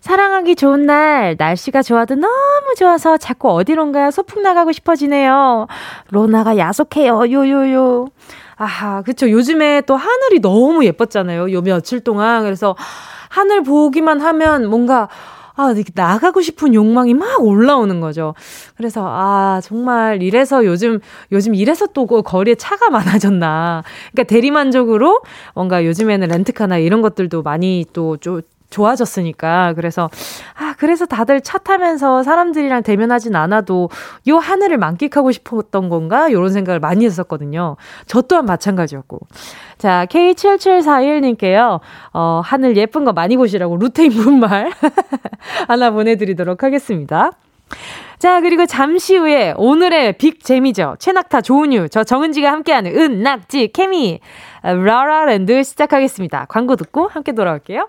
사랑하기 좋은 날, 날씨가 좋아도 너무 좋아서 자꾸 어디론가 소풍 나가고 싶어지네요. 로나가 야속해요, 요요요. 아하, 그쵸. 요즘에 또 하늘이 너무 예뻤잖아요. 요 며칠 동안. 그래서 하늘 보기만 하면 뭔가, 아, 나가고 싶은 욕망이 막 올라오는 거죠. 그래서, 아, 정말 이래서 요즘, 요즘 이래서 또그 거리에 차가 많아졌나. 그러니까 대리만족으로 뭔가 요즘에는 렌트카나 이런 것들도 많이 또 좀, 좋아졌으니까. 그래서, 아, 그래서 다들 차 타면서 사람들이랑 대면하진 않아도 요 하늘을 만끽하고 싶었던 건가? 요런 생각을 많이 했었거든요. 저 또한 마찬가지였고. 자, K7741님께요, 어, 하늘 예쁜 거 많이 보시라고 루테인 분말 하나 보내드리도록 하겠습니다. 자, 그리고 잠시 후에 오늘의 빅 재미죠. 최낙타, 조은유, 저 정은지가 함께하는 은, 낙, 지, 케미, 라라랜드 시작하겠습니다. 광고 듣고 함께 돌아올게요.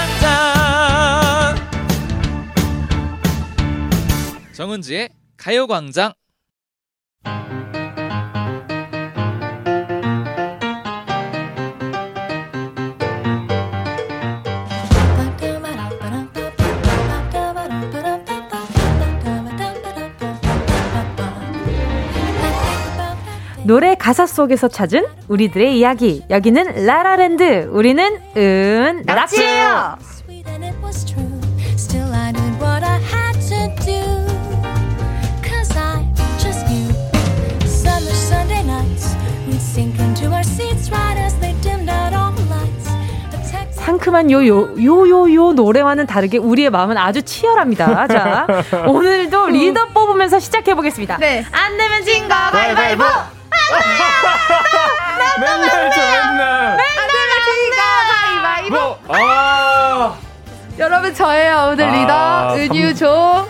정은지의 가요광장 노래 가사 속에서 찾은 우리들의 이야기. 여기는 라라랜드. 우리는 은 낙지예요. 상큼한 요 요 요 요 요 노래와는 다르게 우리의 마음은 아주 치열합니다. 자, 오늘도 리더 뽑으면서 시작해 보겠습니다. 네. 안 내면 진 거 가위바위보. 맨날 저 맨날. 맨날 진 거 가위바위보. 아. 여러분 저예요 오늘 아, 리더 은유 조.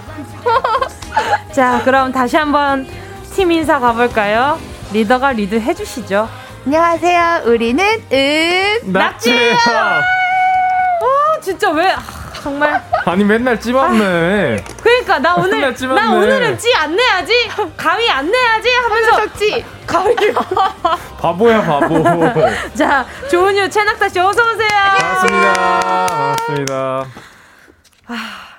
자, 그럼 다시 한번 팀 인사 가볼까요? 리더가 리드 해주시죠. 안녕하세요. 우리는 은 낙지예요. 진짜 왜 아, 정말 아니 맨날 찝었네. 그러니까 나 오늘 나 오늘은 찌 안 내야지 가위 안 내야지 하면서 찌 가위 바보야 바보. 자 조은유 최낙타 씨 어서 오세요. 반갑습니다. 반갑습니다. 아,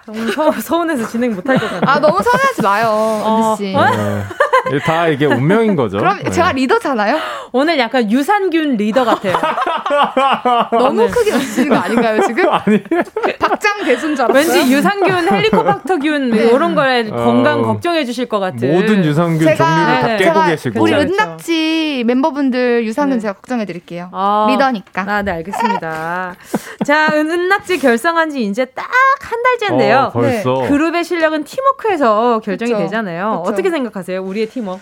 너무 서, 서운해서 진행 못할 것 같아요. 아 너무 서운하지 마요, 어. 언니 씨. 네. 다 이게 운명인 거죠. 그럼 네. 제가 리더잖아요. 오늘 약간 유산균 리더 같아요. 너무 크게 웃으시는 거 아닌가요 지금? 아니. 박장 대순 줄 왠지 유산균, 헬리코박터균 네. 이런 거에 어, 건강 걱정해 주실 것 같은. 모든 유산균 제가, 종류를 다 깨고 제가 계시고. 우리 은낙지 멤버분들 유산균 네. 제가 걱정해 드릴게요. 아, 리더니까. 아, 네 알겠습니다. 자, 은, 은낙지 결성한 지 이제 딱 한 달째인데요. 어, 벌써. 네. 그룹의 실력은 팀워크에서 결정이 그쵸. 되잖아요. 그쵸. 어떻게 생각하세요? 우리의 팀워크?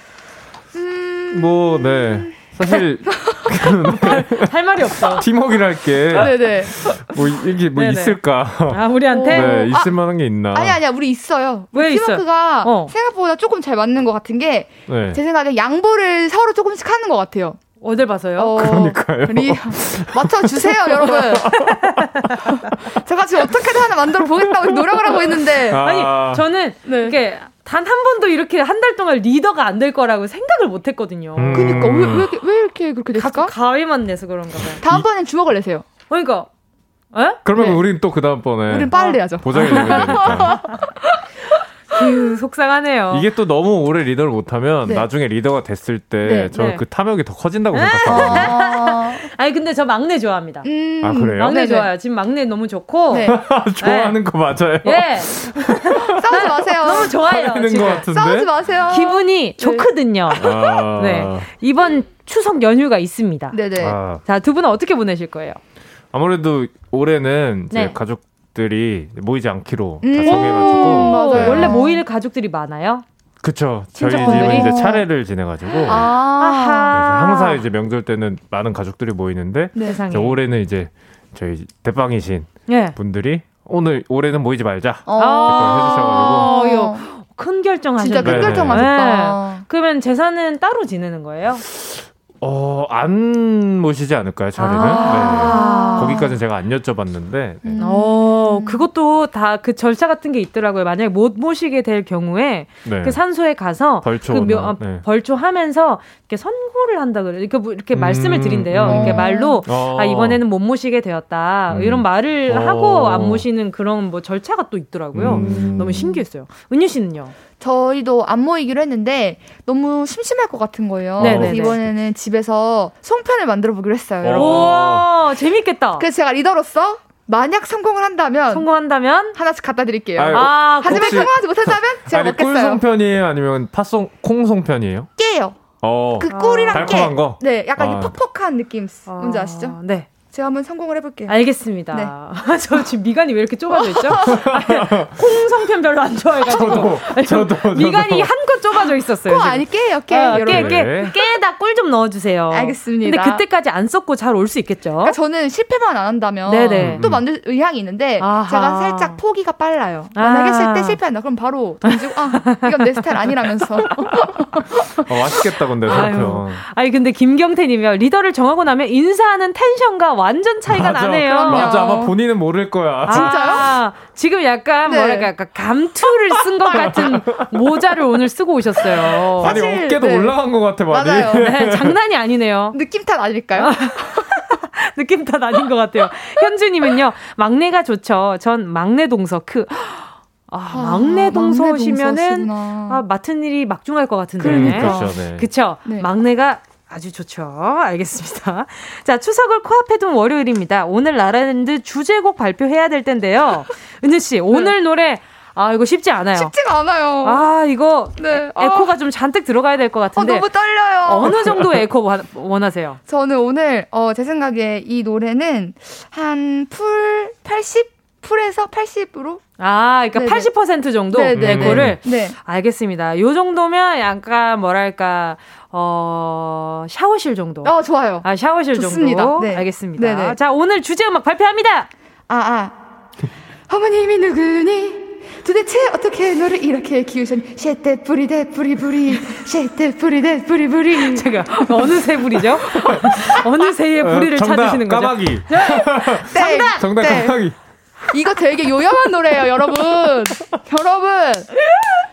음... 뭐, 네. 사실 할 말이 없어. 팀워크랄 게. 네네. 뭐 이게 뭐 네네. 있을까? 아 우리한테? 네, 있을 아, 만한 게 있나? 아니 아니야, 우리 있어요. 왜 팀워크가 어. 생각보다 조금 잘 맞는 것 같은 게제 네. 생각에 양보를 서로 조금씩 하는 것 같아요. 어딜 봐서요? 어, 그러니까요. 리, 맞춰주세요, 여러분. 제가 지금 어떻게든 하나 만들어 보겠다고 노력을 하고 있는데. 아. 니 저는 네. 이게 단 한 번도 이렇게 한 달 동안 리더가 안 될 거라고 생각을 못 했거든요. 음. 그니까, 왜, 왜, 왜 이렇게 그렇게 됐을까? 가, 위만 내서 그런가 봐요. 다음번엔 주먹을 내세요. 그러니까. 에? 그러면 네. 우린 또 그 다음번에. 우린 빨리 하죠. 줘야 되니까. 휴, 속상하네요. 이게 또 너무 오래 리더를 못하면 네. 나중에 리더가 됐을 때 네. 저는 네. 그 탐욕이 더 커진다고 생각하거든요. 아~ 아니 근데 저 막내 좋아합니다. 음~ 아 그래요? 막내 좋아요. 지금 막내 너무 좋고 네. 좋아하는 거 맞아요. 예. 싸우지 마세요. 너무 좋아요. 싸우지 마세요. 기분이 좋거든요. 아~ 네 이번 추석 연휴가 있습니다. 네네. 아. 자두 분은 어떻게 보내실 거예요? 아무래도 올해는 제 가족 가족들이 모이지 않기로 음~ 다 정해가지고 음, 네. 원래 모일 가족들이 많아요. 그쵸. 저희 집은 이제 차례를 지내가지고 아~ 항상 이제 명절 때는 많은 가족들이 모이는데 네. 올해는 이제 저희 대빵이신 네. 분들이 오늘 올해는 모이지 말자 아~ 해주셔가지고 큰 결정하셨네. 진짜 큰 결정하셨다. 네. 그러면 제사는 따로 지내는 거예요? 어, 안 모시지 않을까요, 차례는? 아~ 네. 거기까지는 제가 안 여쭤봤는데. 네. 음. 어, 그것도 다 그 절차 같은 게 있더라고요. 만약에 못 모시게 될 경우에 네. 그 산소에 가서 벌초 그 며, 어, 네. 벌초하면서 이렇게 선고를 한다 그래. 이렇게 뭐 이렇게 음. 말씀을 드린대요. 음. 이렇게 말로 어. 아 이번에는 못 모시게 되었다. 음. 이런 말을 어. 하고 안 모시는 그런 뭐 절차가 또 있더라고요. 음. 너무 신기했어요. 은유 씨는요? 저희도 안 모이기로 했는데 너무 심심할 것 같은 거예요. 네네네. 그래서 이번에는 집에서 송편을 만들어 보기로 했어요. 여러분. 오, 재밌겠다. 그래서 제가 리더로서 만약 성공을 한다면 성공한다면 하나씩 갖다 드릴게요. 아유, 아, 하지만 혹시... 성공하지 못한다면 제가 아니, 먹겠어요. 꿀송편이에요, 아니면 팥송 콩송편이에요? 깨요. 어. 그 꿀이랑 아, 달콤한 거. 네, 약간 아. 퍽퍽한 느낌. 뭔지 아시죠? 네. 제가 한번 성공을 해볼게요. 알겠습니다. 네. 저 지금 미간이 왜 이렇게 좁아져 있죠? 콩 성편 별로 안 좋아해가지고. 저도, 저도, 미간이 한껏 좁아져 있었어요. 콩 아니 깨요, 깨. 어, 깨, 깨. 깨에다 꿀 좀 넣어주세요. 알겠습니다. 근데 그때까지 안 썩고 잘 올 수 있겠죠? 그러니까 저는 실패만 안 한다면 네네. 또 만들 의향이 있는데 아하. 제가 살짝 포기가 빨라요. 만약에 아. 때 실패한다 그럼 바로 던지고 아 이건 내 스타일 아니라면서. 어, 맛있겠다 근데 아유. 아니 근데 김경태님이요 리더를 정하고 나면 인사하는 텐션과 완전 차이가 맞아, 나네요. 그럼요. 맞아, 아마 본인은 모를 거야. 아, 진짜요? 지금 약간 네. 뭐랄까 약간 감투를 쓴 것 같은 모자를 오늘 쓰고 오셨어요. 아니 사실, 어깨도 네. 올라간 것 같아 많이. 맞아요. 네, 장난이 아니네요. 느낌 탓 아닐까요? 느낌 탓 아닌 것 같아요. 현주님은요 막내가 좋죠. 전 막내 동서 크. 아, 아, 막내 동서시면은 아, 맡은 일이 막중할 것 같은데. 그러니까. 그렇죠. 네. 그쵸? 네. 막내가 아주 좋죠. 알겠습니다. 자, 추석을 코앞에 둔 월요일입니다. 오늘 라라랜드 주제곡 발표해야 될 텐데요. 은유 씨, 네. 오늘 네. 노래 아, 이거 쉽지 않아요. 쉽지가 않아요. 아, 이거 네. 에코가 아. 좀 잔뜩 들어가야 될 것 같은데. 어, 너무 떨려요. 어느 정도의 에코 원하세요? 저는 오늘 어, 제 생각에 이 노래는 한 풀 80? 풀에서 80으로? 아, 그러니까 네네. 80% 정도 네네. 에코를. 네. 알겠습니다. 요 정도면 약간 뭐랄까 어 샤워실 정도. 어, 좋아요. 아, 샤워실 좋습니다. 정도. 네. 알겠습니다. 네네. 자, 오늘 주제 음악 발표합니다. 아, 아. 어머님이 누구니? 도대체 어떻게 너를 이렇게 키우셨니? 셰떼 뿌리대 뿌리뿌리 셰떼 뿌리대 뿌리뿌리 제가 어느 새 뿌리죠? 어느 새의 뿌리를 어, 찾으시는 거죠? 까마귀 정답! 정답 네. 까마귀 이거 되게 요염한 노래예요, 여러분. 여러분.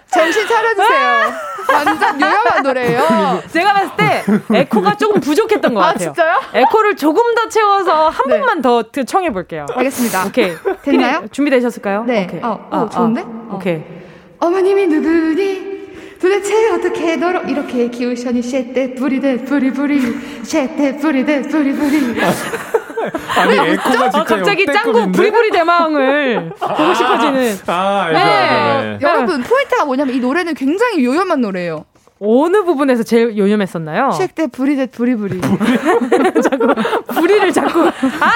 정신 차려주세요. 완전 요염한 노래예요. 제가 봤을 때 에코가 조금 부족했던 것 아, 같아요. 아, 진짜요? 에코를 조금 더 채워서 한 네. 번만 더 청해 볼게요. 알겠습니다. 오케이. 됐나요? 준비되셨을까요? 네. 오케이. 어, 어, 아, 좋은데? 아. 오케이. 어머님이 누구니? 도대체 어떻게 너를 이렇게 키우셨니? 셰떼 뿌리대 뿌리뿌리 셰떼 뿌리대 뿌리뿌리 아니 에코가 진짜 아, 갑자기 짱구 부리부리 대망을 보고 싶어지는. 아, 네. 네. 여러분 포인트가 뭐냐면 이 노래는 굉장히 요염한 노래예요. 어느 부분에서 제일 요염했었나요? 쉑때 부리대 부리부리. 자꾸 부리를 자꾸 아,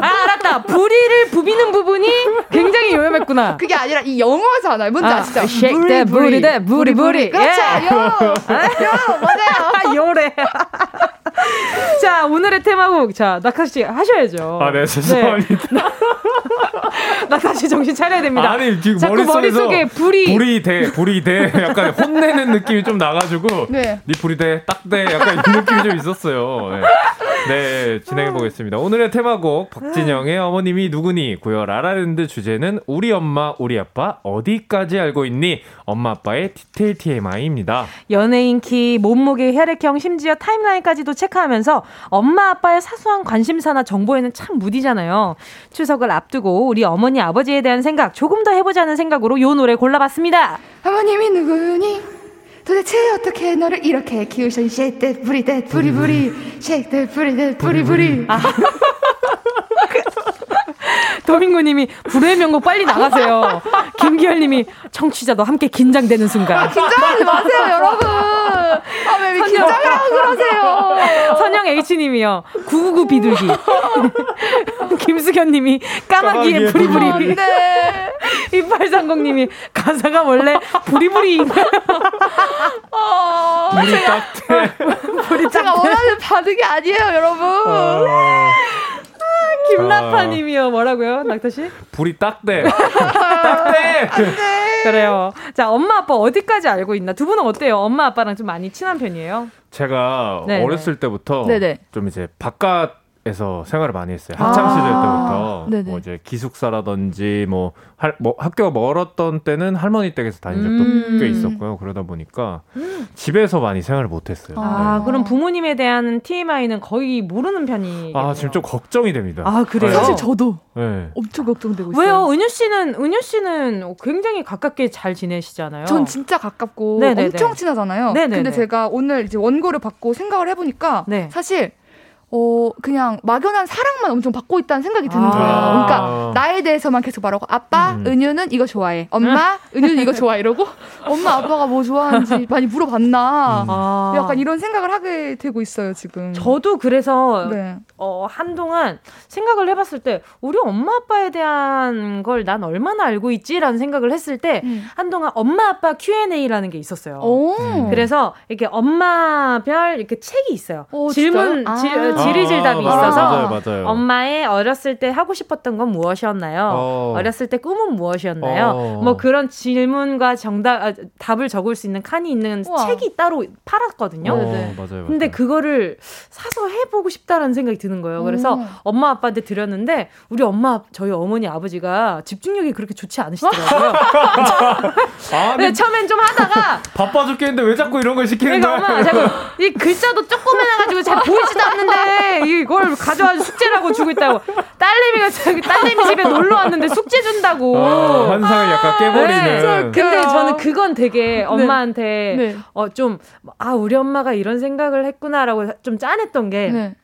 아 알았다. 부리를 부비는 부분이 굉장히 요염했구나. 그게 아니라 이 영어잖아요. 뭔지 아, 아시죠? 쉑때 부리대 부리부리. 그렇죠. 예. 요. 요 맞아요. 요래. 자 오늘의 테마곡 자 낙하 씨 하셔야죠. 아 네 죄송합니다. 네. 낙타 씨 정신 차려야 됩니다. 아니 지금 머릿속에 불이 불이 대 불이 대 약간 혼내는 느낌이 좀 나가. 가지고 네. 니 불이 돼, 딱 돼, 약간 이런 느낌이 좀 있었어요. 네, 네 진행해 보겠습니다. 오늘의 테마곡 박진영의 어머님이 누구니 고요 라라랜드 주제는 우리 엄마, 우리 아빠 어디까지 알고 있니? 엄마 아빠의 디테일 TMI입니다. 연예인 키, 몸무게, 혈액형, 심지어 타임라인까지도 체크하면서 엄마 아빠의 사소한 관심사나 정보에는 참 무디잖아요. 추석을 앞두고 우리 어머니 아버지에 대한 생각 조금 더 해보자는 생각으로 요 노래 골라봤습니다. 어머님이 누구니? 도대체 어떻게 너를 이렇게 키우셨니? 쉐이떼 뿌리떼 뿌리뿌리 쉐이떼 뿌리떼 뿌리뿌리 아. 도민구님이 불후의 명곡 빨리 나가세요. 김기열님이 청취자도 함께 긴장되는 순간. 아, 긴장하지 마세요, 여러분. 아, 왜 긴장을 하고 그러세요? 선영 H님이요. 999 비둘기. 김수견님이 까마귀의 부리부리. 네. 2830님이 가사가 원래 부리부리인가요? 어, 불이 딱대. 불이 제가 원하는 반응이 아니에요, 여러분. 어... 김나파님이요. 뭐라고요, 낙타 씨? 불이 딱대. 딱대. 그래요. 자, 엄마 아빠 어디까지 알고 있나? 두 분은 어때요? 엄마 아빠랑 좀 많이 친한 편이에요? 제가 네네. 어렸을 때부터 네네. 좀 이제 바깥 에서 생활을 많이 했어요. 학창 시절 아~ 때부터 뭐 이제 기숙사라든지 뭐, 할, 뭐 학교가 멀었던 때는 할머니 댁에서 다닌 적도 음~ 꽤 있었고요. 그러다 보니까 집에서 많이 생활을 못 했어요. 아, 네. 그럼 부모님에 대한 TMI는 거의 모르는 편이 아, 지금 좀 걱정이 됩니다. 아, 그래요? 네. 사실 저도 네. 엄청 걱정되고 있어요. 왜요? 은유 씨는 은유 씨는 굉장히 가깝게 잘 지내시잖아요. 전 진짜 가깝고 네네네. 엄청 친하잖아요. 네네네. 근데 제가 오늘 이제 원고를 받고 생각을 해 보니까 네. 사실 어, 그냥 막연한 사랑만 엄청 받고 있다는 생각이 드는 거예요. 아~ 그러니까 나에 대해서만 계속 말하고 아빠, 음. 은유는 이거 좋아해. 엄마, 은유는 이거 좋아해. 이러고 엄마, 아빠가 뭐 좋아하는지 많이 물어봤나. 음. 아~ 약간 이런 생각을 하게 되고 있어요, 지금. 저도 그래서 네. 어, 한동안 생각을 해봤을 때 우리 엄마 아빠에 대한 걸 난 얼마나 알고 있지라는 생각을 했을 때 음. 한동안 엄마 아빠 Q&A라는 게 있었어요. 음. 그래서 이렇게 엄마별 이렇게 책이 있어요. 오, 질문 아. 지, 지리질답이 아, 있어서 맞아요, 맞아요. 엄마의 어렸을 때 하고 싶었던 건 무엇이었나요? 어. 렸을 때 꿈은 무엇이었나요? 어. 뭐 그런 질문과 정답 아, 답을 적을 수 있는 칸이 있는 우와. 책이 따로 팔았거든요. 어, 네. 맞아요, 근데 그거를 사서 해보고 싶다라는 생각이 드는 거예요. 그래서 음. 엄마 아빠한테 드렸는데 우리 엄마 저희 어머니 아버지가 집중력이 그렇게 좋지 않으시더라고요. 아, 네, 처음엔 좀 하다가 바빠 죽겠는데 왜 자꾸 이런 걸 시키는 거야? 엄마 자꾸 이 글자도 조그매해가지고 잘 보이지도 않는데 이걸 가져와서 숙제라고 주고 있다고 딸내미가 자기 딸내미 집에 놀러 왔는데 숙제 준다고 어, 환상을 약간 깨버리는. 네. 근데 저는 그건 되게 네. 엄마한테 네. 네. 어좀 아 우리 엄마가 이런 생각을 했구나라고 좀 짠했던 게.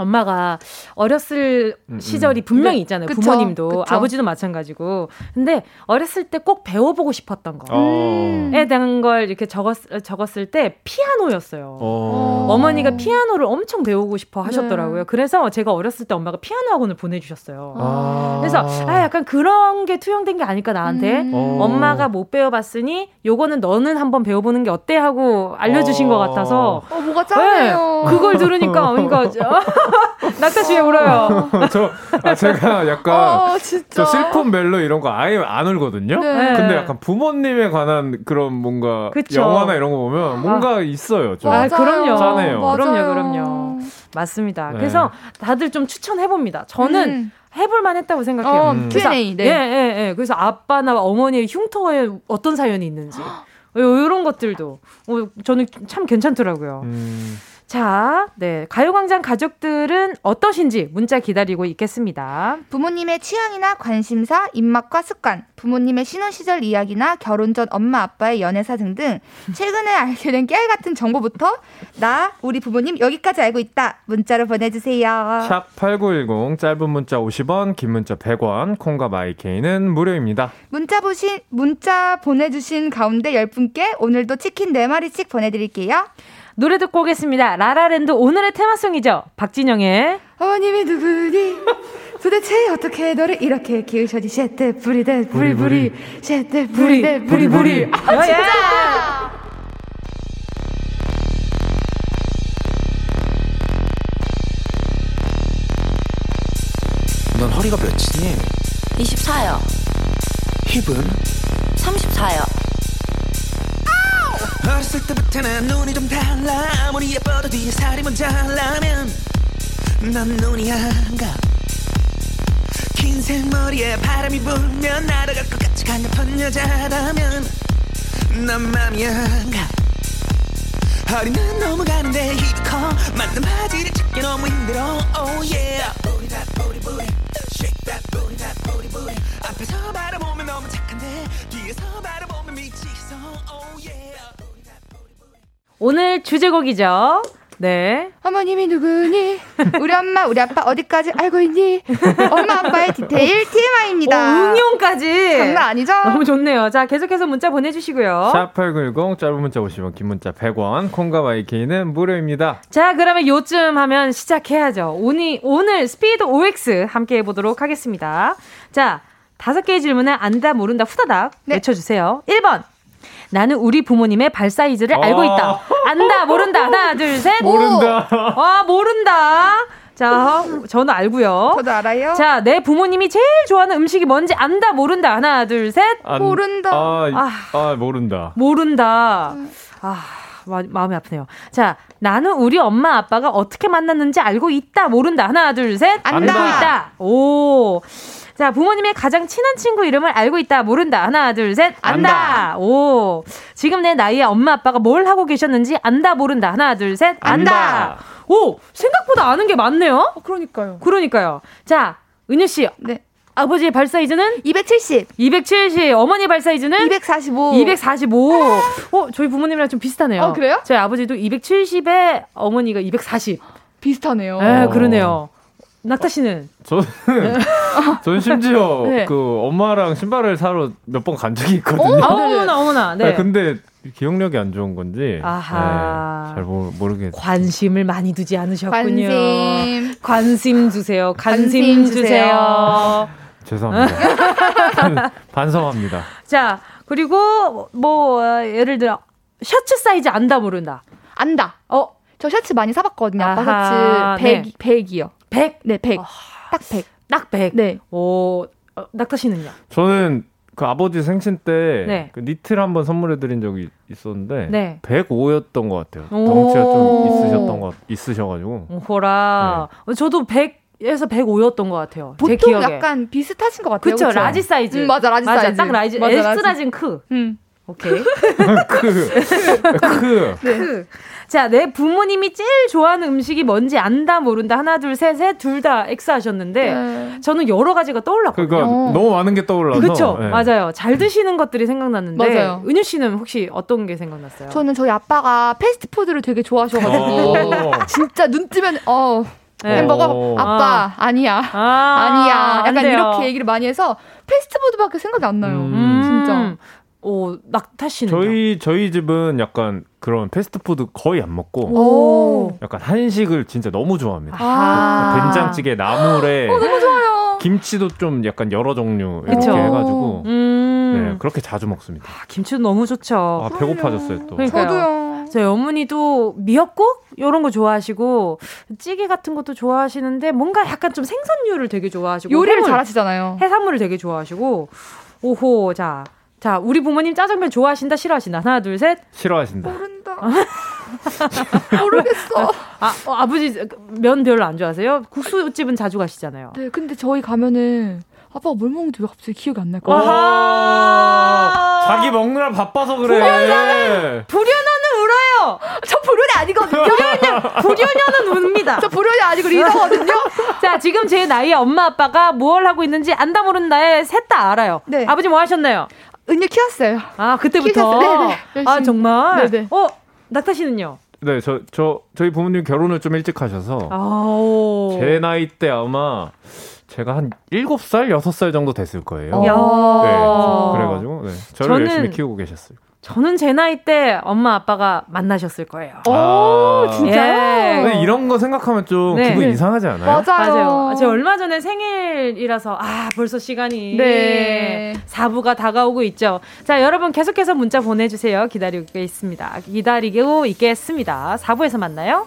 네. 엄마가 어렸을 음, 음. 시절이 분명히 네. 있잖아요. 그쵸, 부모님도 그쵸. 아버지도 마찬가지고. 근데 어렸을 때 꼭 배워보고 싶었던 거에 어. 대한 걸 이렇게 적었, 적었을 때 피아노였어요. 어. 어머니가 피아노를 엄청 배우고 싶어 하셨더라고요. 네. 그래서 제가 어렸을 때 엄마가 피아노 학원을 보내주셨어요. 아. 그래서 아 약간 그런 게 투영된 게 아닐까 나한테 음. 어. 엄마가 못 배워봤으니 요거는 너는 한번 배워보는 게 어때 하고 알려주신 것 같아서. 어 뭐가 짱해요. 네. 그걸 들으니까 그러니까 낙타 씨왜 울어요? 저 아, 제가 약간 어, 저 슬픈 멜로 이런 거 아예 안 울거든요. 네. 근데 약간 부모님에 관한 그런 뭔가 그쵸. 영화나 이런 거 보면 뭔가 아. 있어요. 좀. 아, 그럼요. 짠해요. 그럼요, 그럼요. 맞습니다. 네. 그래서 다들 좀 추천해 봅니다. 저는 음. 해볼만 했다고 생각해요. 어, 음. Q&A, 네. 예, 예, 예. 그래서 아빠나 어머니의 흉터에 어떤 사연이 있는지. 이런 것들도 어, 저는 참 괜찮더라고요. 음. 자, 네. 가요광장 가족들은 어떠신지 문자 기다리고 있겠습니다. 부모님의 취향이나 관심사, 입맛과 습관, 부모님의 신혼시절 이야기나 결혼 전 엄마 아빠의 연애사 등등 최근에 알게 된 깨알 같은 정보부터 나, 우리 부모님 여기까지 알고 있다. 문자로 보내주세요. 샵 8910, 짧은 문자 50원, 긴 문자 100원, 콩과 마이케이는 무료입니다. 문자 보신, 문자 보내주신 가운데 10분께 오늘도 치킨 4마리씩 보내드릴게요. 노래 듣고 오겠습니다. 라라랜드 오늘의 테마송이죠. 박진영의 어머님이 누구니? 도대체 어떻게 너를 이렇게 키우셔지 셰테 부리데 부리부리 셰테 부리데 부리부리 아 진짜 넌 허리가 몇이니? 24요 힙은? 34요 어렸을 때부터 난 눈이 좀 달라. 아무리 예뻐도 뒤에 살이 먼저 잘라면 넌 눈이 안가. 긴 생머리에 바람이 불면 날아갈 것 같이 강력한 여자라면 넌 맘이 안가. 허리는 너무 가는데 힙이 커. 맞는 바지를 찾기 너무 힘들어. Oh yeah. booty that booty booty shake that booty that booty booty 앞에서 바라보면 너무 착한데 뒤에서 바라보면 미치겠어. Oh yeah 오늘 주제곡이죠. 네. 어머님이 누구니? 우리 엄마, 우리 아빠 어디까지 알고 있니? 엄마, 아빠의 디테일 TMI입니다. 오, 응용까지. 장난 아니죠? 너무 좋네요. 자, 계속해서 문자 보내주시고요. 샵8910, 짧은 문자 50원, 긴 문자 100원, 콩과 마이케이는 무료입니다. 자, 그러면 요쯤 하면 시작해야죠. 오늘, 오늘 스피드 OX 함께 해보도록 하겠습니다. 자, 다섯 개의 질문을 안다, 모른다, 후다닥 네. 외쳐주세요. 1번. 나는 우리 부모님의 발 사이즈를 아~ 알고 있다. 안다, 모른다. 하나, 둘, 셋. 모른다. 와, 모른다. 자, 저는 알고요. 저도 알아요. 자, 내 부모님이 제일 좋아하는 음식이 뭔지 안다, 모른다. 하나, 둘, 셋. 안, 모른다. 아, 아, 아, 모른다. 모른다. 아, 마, 마음이 아프네요. 자, 나는 우리 엄마 아빠가 어떻게 만났는지 알고 있다, 모른다. 하나, 둘, 셋. 안다. 알고 있다. 오. 자, 부모님의 가장 친한 친구 이름을 알고 있다, 모른다. 하나, 둘, 셋. 안다. 안다. 오. 지금 내 나이에 엄마 아빠가 뭘 하고 계셨는지 안다, 모른다. 하나, 둘, 셋. 안다. 안다. 오, 생각보다 아는 게 많네요. 어, 그러니까요. 그러니까요. 자, 은유 씨. 네. 아버지의 발 사이즈는 270. 270. 어머니 발 사이즈는 245. 245. 어, 저희 부모님이랑 좀 비슷하네요. 어, 그래요? 저희 아버지도 270에 어머니가 240. 비슷하네요. 네, 그러네요. 낙타 씨는? 저는 저는 심지어 네. 그 엄마랑 신발을 사러 몇 번 간 적이 있거든요. 어? 어머나 어머나. 네. 네. 근데 기억력이 안 좋은 건지 아하. 네, 잘 모르겠. 관심을 많이 두지 않으셨군요. 관심 관심 주세요. 관심, 관심 주세요. 죄송합니다. 반성합니다. 자 그리고 뭐 예를 들어 셔츠 사이즈 안다 모른다. 안다. 어 저 셔츠 많이 사봤거든요. 아빠 셔츠 100, 네. 100이요. 100? 네, 100. 어... 딱 100. 딱 100. 네. 오, 어, 낙타 씨는요? 저는 그 아버지 생신 때 네. 그 니트를 한번 선물해 드린 적이 있었는데 네. 105였던 것 같아요. 덩치가 좀 있으셨던 것 있으셔 가지고. 오호라. 네. 저도 100 에서 105였던 것 같아요. 보통 약간 비슷하신 것 같아요. 그쵸, large 사이즈. 음, 맞아, 라지 맞아, 사이즈. 딱 large, 맞아, X-large는 크. 음. 오케이. 크. 크. 네. 크. 자, 내 부모님이 제일 좋아하는 음식이 뭔지 안다 모른다 하나 둘 셋에 둘 다 X 하셨는데 네. 저는 여러 가지가 떠올랐거든요. 그러니까 어. 너무 많은 게 떠올라서. 그렇죠. 네. 맞아요. 잘 드시는 것들이 생각났는데 맞아요. 은유 씨는 혹시 어떤 게 생각났어요? 저는 저희 아빠가 패스트푸드를 되게 좋아하셔가지고 어. 진짜 눈 뜨면 어 네. 햄버거 어. 아빠 아. 니야 아, 니야 약간 이렇게 얘기를 많이 해서 패스트푸드밖에 생각이 안 나요. 음. 진짜. 오, 낙타 씨는 저희 저희 집은 약간 그런 패스트푸드 거의 안 먹고 오. 약간 한식을 진짜 너무 좋아합니다. 아. 된장찌개, 나물에 어, 너무 좋아요. 김치도 좀 약간 여러 종류 이렇게 그쵸? 해가지고 음. 네, 그렇게 자주 먹습니다. 아, 김치도 너무 좋죠. 아, 배고파졌어요 또. 그러니까요. 저도요. 저희 어머니도 미역국 이런 거 좋아하시고 찌개 같은 것도 좋아하시는데 뭔가 약간 좀 생선류를 되게 좋아하시고 요리를 해물, 잘하시잖아요. 해산물을 되게 좋아하시고 오호 자 자, 우리 부모님 짜장면 좋아하신다, 싫어하신다? 하나, 둘, 셋. 싫어하신다. 모른다. 모르겠어. 아, 어, 아버지 면 별로 안 좋아하세요? 국수집은 자주 가시잖아요. 네, 근데 저희 가면은 아빠가 뭘 먹는지 왜 갑자기 기억이 안 날까? 자기 먹느라 바빠서 그래. 불효녀는, 불효녀는 울어요. 저 불효녀 아니거든요. 불효녀, 불효녀는 웁니다. 저 불효녀 아니고 리더거든요. 자, 지금 제 나이에 엄마 아빠가 뭘 하고 있는지 안다 나에 셋 다 알아요. 네. 아버지 뭐 하셨나요? 은유 키웠어요. 아, 그때부터? 네네. 네. 아, 정말? 네네. 어, 낙타 씨는요? 네, 저, 저, 저희 부모님 결혼을 좀 일찍 하셔서. 아, 제 나이 때 아마 제가 한 7살, 6살 정도 됐을 거예요. 네. 그래가지고, 네. 저를 저는, 열심히 키우고 계셨어요. 저는 제 나이 때 엄마 아빠가 만나셨을 거예요. 오, 아~ 진짜요? 예. 이런 거 생각하면 좀 네. 기분 이상하지 않아요? 맞아요. 맞아요. 제가 얼마 전에 생일이라서 아 벌써 시간이 네. 4부가 다가오고 있죠. 자 여러분 계속해서 문자 보내 주세요. 기다리고 있습니다. 기다리고 있겠습니다. 4부에서 만나요.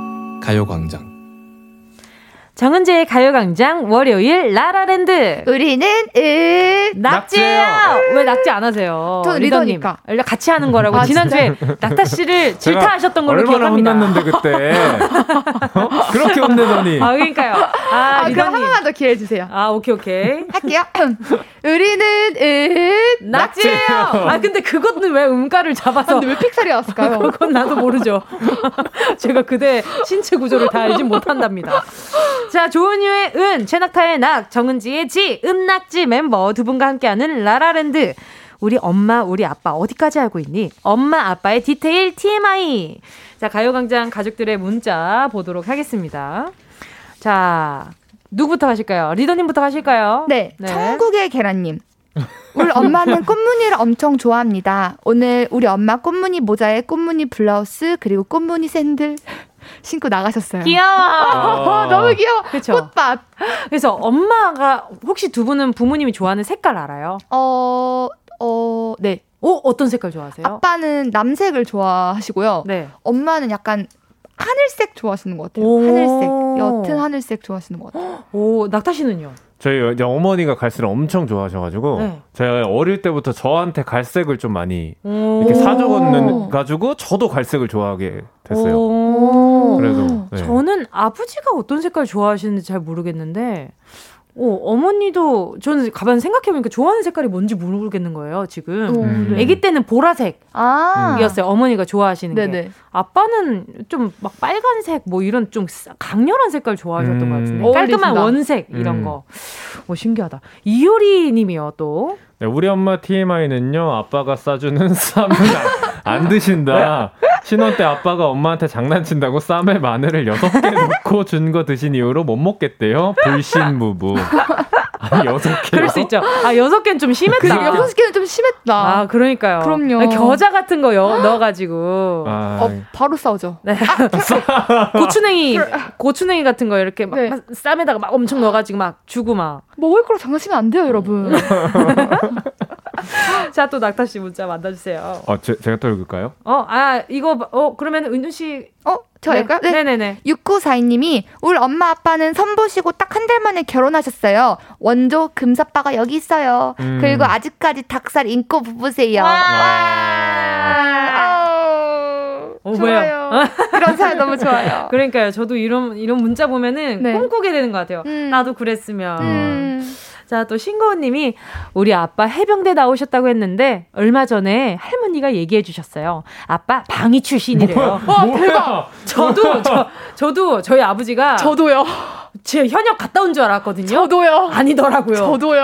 가요광장 정은지의 가요광장 월요일 라라랜드. 우리는 으 낙지예요. 왜 낙지 안 하세요? 저는 리더니까. 같이 하는 거라고 아, 지난주에 낙타 씨를 질타하셨던 걸로 기억합니다. 얼마나 혼났는데 그때. 어? 그렇게 혼내더니. 아 그러니까요. 아, 아 그럼 한 번만 더 기회 주세요. 아 오케이 오케이. 할게요. 우리는 으 낙지예요. 아 근데 그것은 왜 음가를 잡아서 근데 왜 픽살이 왔을까요? 그건 나도 모르죠. 제가 그대 신체 구조를 다 알진 못한답니다 자, 조은유의 은, 최낙타의 낙, 정은지의 지, 은낙지 멤버 두 분과 함께하는 라라랜드. 우리 엄마, 우리 아빠 어디까지 알고 있니? 엄마, 아빠의 디테일 TMI. 자, 가요광장 가족들의 문자 보도록 하겠습니다. 자, 누구부터 가실까요? 리더님부터 가실까요? 네. 네. 천국의 계란님. 우리 엄마는 꽃무늬를 엄청 좋아합니다. 오늘 우리 엄마 꽃무늬 모자에 꽃무늬 블라우스 그리고 꽃무늬 샌들 신고 나가셨어요. 귀여워. 아~ 너무 귀여워. 그쵸? 꽃밭. 그래서 엄마가 혹시 두 분은 부모님이 좋아하는 색깔 알아요? 어, 어, 네. 어, 어떤 색깔 좋아하세요? 아빠는 남색을 좋아하시고요. 네. 엄마는 약간 하늘색 좋아하시는 것 같아요. 하늘색. 옅은 하늘색 좋아하시는 것 같아요. 오, 낙타 씨는요? 저희 이제 어머니가 갈색을 엄청 좋아하셔가지고 네. 제가 어릴 때부터 저한테 갈색을 좀 많이 이렇게 사줘는 가지고 저도 갈색을 좋아하게 됐어요. 그래도 네. 저는 아버지가 어떤 색깔 좋아하시는지 잘 모르겠는데 어, 어머니도 저는 가만 생각해보니까 좋아하는 색깔이 뭔지 모르겠는 거예요 지금. 음, 네. 아기 때는 보라색이었어요. 아~ 어머니가 좋아하시는 네네. 게. 아빠는 좀 막 빨간색 뭐 이런 좀 강렬한 색깔 좋아하셨던 음. 것 같은데 깔끔한 오, 원색 이런 음. 거. 오, 신기하다. 이효리 님이요, 또. 네, 우리 엄마 TMI는요, 아빠가 싸주는 쌈은 안, 안 드신다. 신혼 때 아빠가 엄마한테 장난친다고 쌈에 마늘을 6개 넣고 준 거 드신 이후로 못 먹겠대요. 불신 부부. 아니 여섯 개. 그럴 수 있죠. 아 여섯 개는 좀 심했다. 그 여섯 개는 좀 심했다. 아 그러니까요. 그럼요. 겨자 같은 거 여, 넣어가지고. 아... 어 바로 싸우죠. 네. 아, 고추냉이 고추냉이 같은 거 이렇게 막, 네. 막 쌈에다가 막 엄청 넣어가지고 막 주고 막. 먹을 거로 장난치면 안 돼요, 여러분. 자, 또 낙타 씨 문자 만나주세요. 어, 제, 제가 또 읽을까요? 어, 아, 이거, 어, 그러면 은유 씨. 어, 저 할까요? 네. 네. 네네네. 6942님이 우리 엄마 아빠는 선보시고 딱 한 달 만에 결혼하셨어요. 원조 금사빠가 여기 있어요. 음. 그리고 아직까지 닭살 인고 부부세요. 와. 와. 어, 좋아요. 그런 사연 너무 좋아요. 그러니까요. 저도 이런 이런 문자 보면은 네. 꿈꾸게 되는 것 같아요. 음. 나도 그랬으면. 음. 자, 또 신고은님이 우리 아빠 해병대 나오셨다고 했는데 얼마 전에 할머니가 얘기해 주셨어요. 아빠 방위 출신이래요. 와, 대박! 저도, 저, 저도 저희 아버지가. 저도요. 제 현역 갔다 온 줄 알았거든요. 저도요. 아니더라고요. 저도요.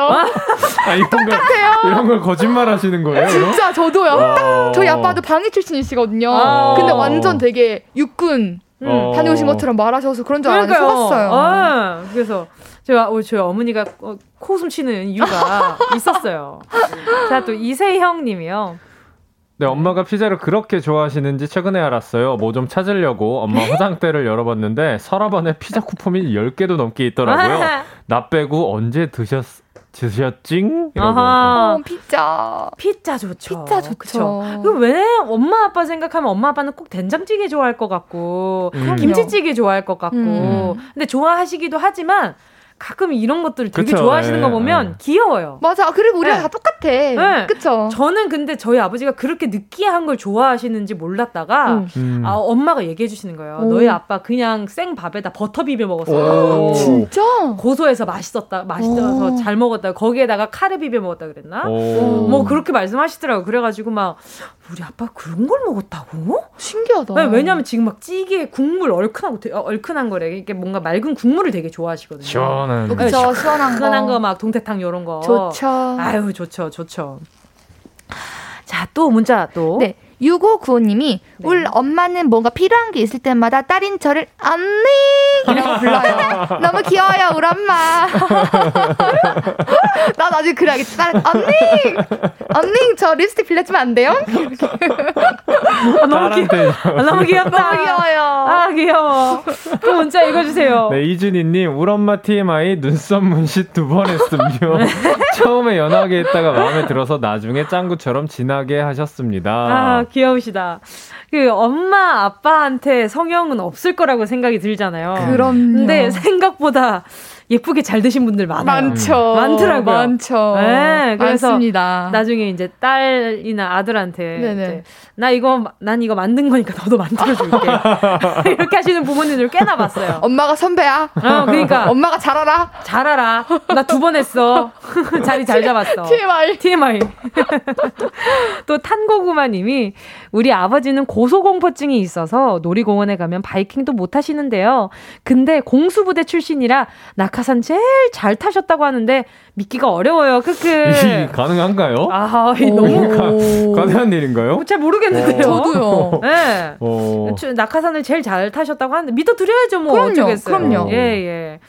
아, 이런 똑같아요. 걸, 이런 걸 거짓말 하시는 거예요? 진짜 저도요. 딱 저희 아빠도 방위 출신이시거든요. 아~ 근데 완전 되게 육군 음, 다녀오신 것처럼 말하셔서 그런 줄 알았는데 속았어요. 아, 그래서 제가 어, 저희 어머니가 어, 코웃음 치는 이유가 있었어요. 자, 또 이세형 님이요. 네, 엄마가 피자를 그렇게 좋아하시는지 최근에 알았어요. 뭐 좀 찾으려고 엄마 화장대를 열어봤는데 서랍 안에 피자 쿠폰이 10개도 넘게 있더라고요. 나 빼고 언제 드셨, 드셨징? 이러고. 어, 피자. 피자 좋죠. 피자 좋죠. 그왜 엄마 아빠 생각하면 엄마 아빠는 꼭 된장찌개 좋아할 것 같고 음. 김치찌개 좋아할 것 같고 음. 근데 좋아하시기도 하지만 가끔 이런 것들을 되게 그쵸, 좋아하시는 예, 거 보면 예. 귀여워요. 맞아. 그리고 우리가 예. 다 똑같아. 예. 그쵸? 저는 근데 저희 아버지가 그렇게 느끼한 걸 좋아하시는지 몰랐다가 음. 음. 아, 엄마가 얘기해 주시는 거예요. 오. 너희 아빠 그냥 생 밥에다 버터 비벼 먹었어. 진짜? 고소해서 맛있었다. 맛있어서 오. 잘 먹었다. 거기에다가 카레 비벼 먹었다 그랬나? 오. 뭐 그렇게 말씀하시더라고요. 그래가지고 막 우리 아빠 그런 걸 먹었다고? 신기하다. 네, 왜냐면 지금 막 찌개 국물 얼큰하고 어, 얼큰한 거래. 이게 뭔가 맑은 국물을 되게 좋아하시거든요. 시원한. 그렇죠. 시원한 거. 시원한 거 막 동태탕 요런 거. 좋죠. 아유, 좋죠. 좋죠. 자, 또 문자 또. 네. 6595님이 네. 우리 엄마는 뭔가 필요한 게 있을 때마다 딸인 저를 언니 이라고 불러요. 너무 귀여워요, 우리 엄마. 나 나중에 그래야겠다. 딸 언니, 언니 저 립스틱 빌려주면 안 돼요? 아, 너무 귀여 아, 너무 귀엽다. 너무 귀여워요. 아 귀여워. 또 문자 읽어주세요. 네 이준희님 우리 엄마 TMI 눈썹 문신 두 번 했음요. 처음에 연하게 했다가 마음에 들어서 나중에 짱구처럼 진하게 하셨습니다. 아 귀여우시다. 그 엄마 아빠한테 성형은 없을 거라고 생각이 들잖아요. 그럼. 근데 생각보다 예쁘게 잘 드신 분들 많아요. 많죠. 많더라고요. 많죠. 네, 그래서 많습니다. 나중에 이제 딸이나 아들한테 이제 나 이거 난 이거 만든 거니까 너도 만들어 줄게. 이렇게 하시는 부모님들 꽤나 봤어요. 엄마가 선배야. 어, 그러니까 엄마가 잘 알아. 잘 알아. 나 두 번 했어. 자리 잘 잡았어. TMI. TMI. 또 탄고구마 님이 우리 아버지는 고소공포증이 있어서 놀이공원에 가면 바이킹도 못 하시는데요. 근데 공수부대 출신이라 낙하산 제일 잘 타셨다고 하는데 믿기가 어려워요. 크크. 가능한가요? 아, 너무 가, 능한 일인가요? 잘 모르겠는데요. 저도요. 네. 낙하산을 제일 잘 타셨다고 하는데 믿어 드려야죠, 뭐 그럼요, 어쩌겠어요. 그럼요. 예, 예.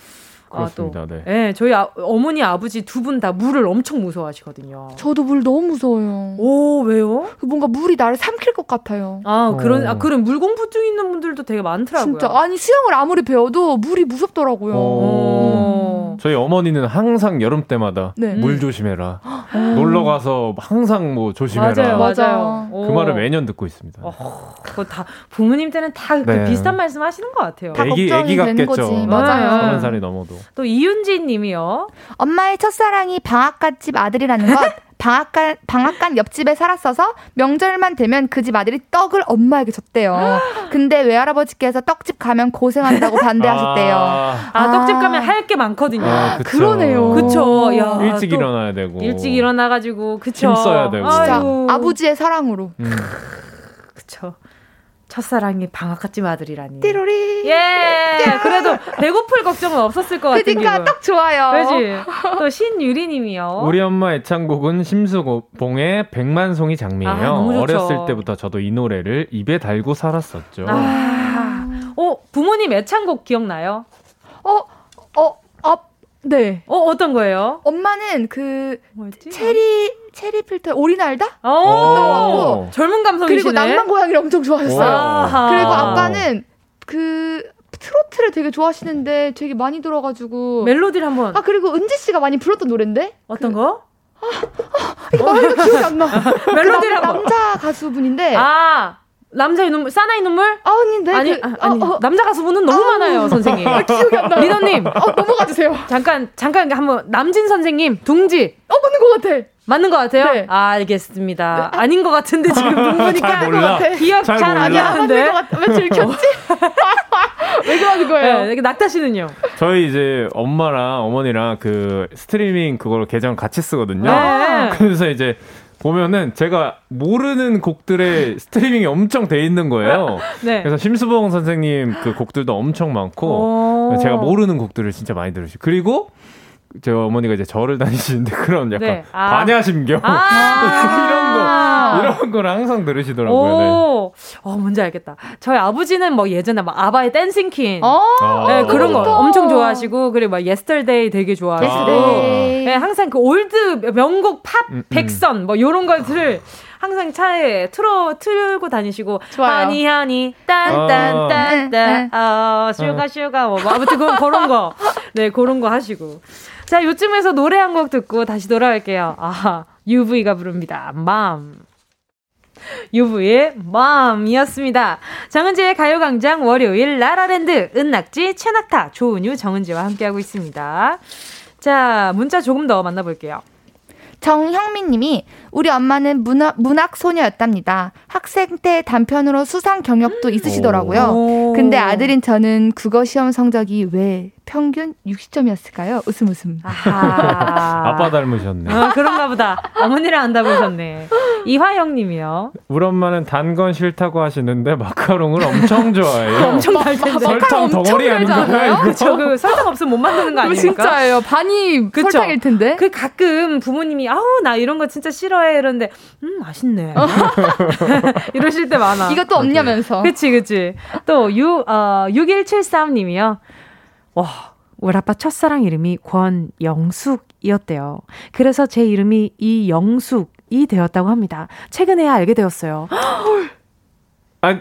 그렇습니다. 아, 또, 네. 네. 저희 아, 어머니 아버지 두 분 다 물을 엄청 무서워하시거든요. 저도 물 너무 무서워요. 오 왜요? 그 뭔가 물이 나를 삼킬 것 같아요. 아 그런 아 그런 물 공포증 있는 분들도 되게 많더라고요. 진짜 아니 수영을 아무리 배워도 물이 무섭더라고요. 오. 저희 어머니는 항상 여름 때마다 네. 물 조심해라. 놀러 가서 항상 뭐 조심해라. 맞아요, 맞아요. 그 말을 매년 듣고 있습니다. 어, 그거 다 부모님 때는 다그 네. 비슷한 말씀 하시는 것 같아요. 다 애기 애기 같겠죠. 맞아요. 서른 살이 넘어도. 또 이윤진 님이요. 엄마의 첫사랑이 방앗간집 아들이라는 것. 방앗간, 방앗간 옆집에 살았어서 명절만 되면 그 집 아들이 떡을 엄마에게 줬대요. 근데 외할아버지께서 떡집 가면 고생한다고 반대하셨대요. 아, 아 떡집 가면 할 게 많거든요. 아, 그러네요. 그쵸. 야, 일찍 일어나야 되고. 일찍 일어나가지고, 그쵸. 힘 써야 되고. 진짜 아버지의 사랑으로. 음. 그쵸. 첫사랑이 방학갓집 아들이라니. 띠로리. 예. 야. 그래도 배고플 걱정은 없었을 것 같은 그러니까 기분. 딱 좋아요. 그지. 또 신유리님이요. 우리 엄마 애창곡은 심수봉의 백만송이 장미예요. 아, 어렸을 때부터 저도 이 노래를 입에 달고 살았었죠. 아. 어 부모님 애창곡 기억나요? 어, 어, 아, 네. 어 어떤 거예요? 엄마는 그 뭐였지? 체리 체리 필터 오리날다? 오, 젊은 감성이시네. 그리고 낭만 고양이를 엄청 좋아했어요. 그리고 아빠는 그 트로트를 되게 좋아하시는데 되게 많이 들어가지고 멜로디를 한번. 아 그리고 은지 씨가 많이 불렀던 노래인데 어떤 그, 거? 아, 아 이거 말하니까 기억이 안 나. 멜로디를 그 남자 가수분인데. 아 남자의 눈물, 사나이 눈물? 아, 아닌데. 아니, 그, 아, 니 어, 어. 남자 가수분은 너무 아, 많아요, 선생님. 아, 기억이 안 나. 리더님. 어, 넘어가 주세요. 잠깐, 잠깐 한번, 남진 선생님, 둥지. 어, 맞는 것 같아. 맞는 것 같아요? 네. 아, 알겠습니다. 네. 아닌 것 같은데, 지금 눈보니까. 기억 잘 안 나는데. 왜 들켰지? 왜 그러는 거예요? 네, 낙타 씨는요? 저희 이제 엄마랑 어머니랑 그 스트리밍 그걸 계정 같이 쓰거든요. 네. 그래서 이제 보면은 제가 모르는 곡들의 스트리밍이 엄청 돼 있는 거예요. 네. 그래서 심수봉 선생님 그 곡들도 엄청 많고 제가 모르는 곡들을 진짜 많이 들으시고 그리고 제 어머니가 이제 절을 다니시는데 그런 약간 네. 아. 반야심경 아~ 이런 거 이런 걸 항상 들으시더라고요. 네. 어 뭔지 알겠다. 저희 아버지는 뭐 예전에 막 아바의 Dancing Queen 아~ 네, 그런 거 엄청 좋아하시고 그리고 막 Yesterday 되게 좋아하시고 네, 항상 그 old 명곡 팝 음, 음. 백선 뭐 이런 것들을 항상 차에 틀어 틀고 다니시고 좋아요. honey honey 딴딴딴딴 아 sugar sugar 뭐, 뭐 아무튼 그, 그런 거 네 그런 거 하시고 자, 요쯤에서 노래 한 곡 듣고 다시 돌아올게요. 아, UV가 부릅니다. 맘. UV의 맘이었습니다. 정은지의 가요광장 월요일 라라랜드 은낙지 최낙타 조은유 정은지와 함께하고 있습니다. 자, 문자 조금 더 만나볼게요. 정형민 님이 우리 엄마는 문학, 문학 소녀였답니다. 학생 때 단편으로 수상 경력도 있으시더라고요. 근데 아들인 저는 국어 시험 성적이 왜 평균 60점이었을까요? 웃음 웃음. 아빠 닮으셨네. 어, 그런가 보다. 어머니를 안 닮으셨네. 이화영 님이요. 우리 엄마는 단건 싫다고 하시는데 마카롱을 엄청 좋아해요. 엄청 달 텐데. 설탕 덩어리 아닌가요? 그쵸. 그 설탕 없으면 못 만드는 거 아닙니까? 진짜예요. 반이 그쵸? 설탕일 텐데. 그 가끔 부모님이 아우 나 이런 거 진짜 싫어해 이러는데 음 맛있네. 이러실 때 많아. 이것도 없냐면서. 그치 그치. 또 유, 어, 6173 님이요. 와, 우리 아빠 첫사랑 이름이 권영숙이었대요. 그래서 제 이름이 이영숙이 되었다고 합니다. 최근에야 알게 되었어요. 아,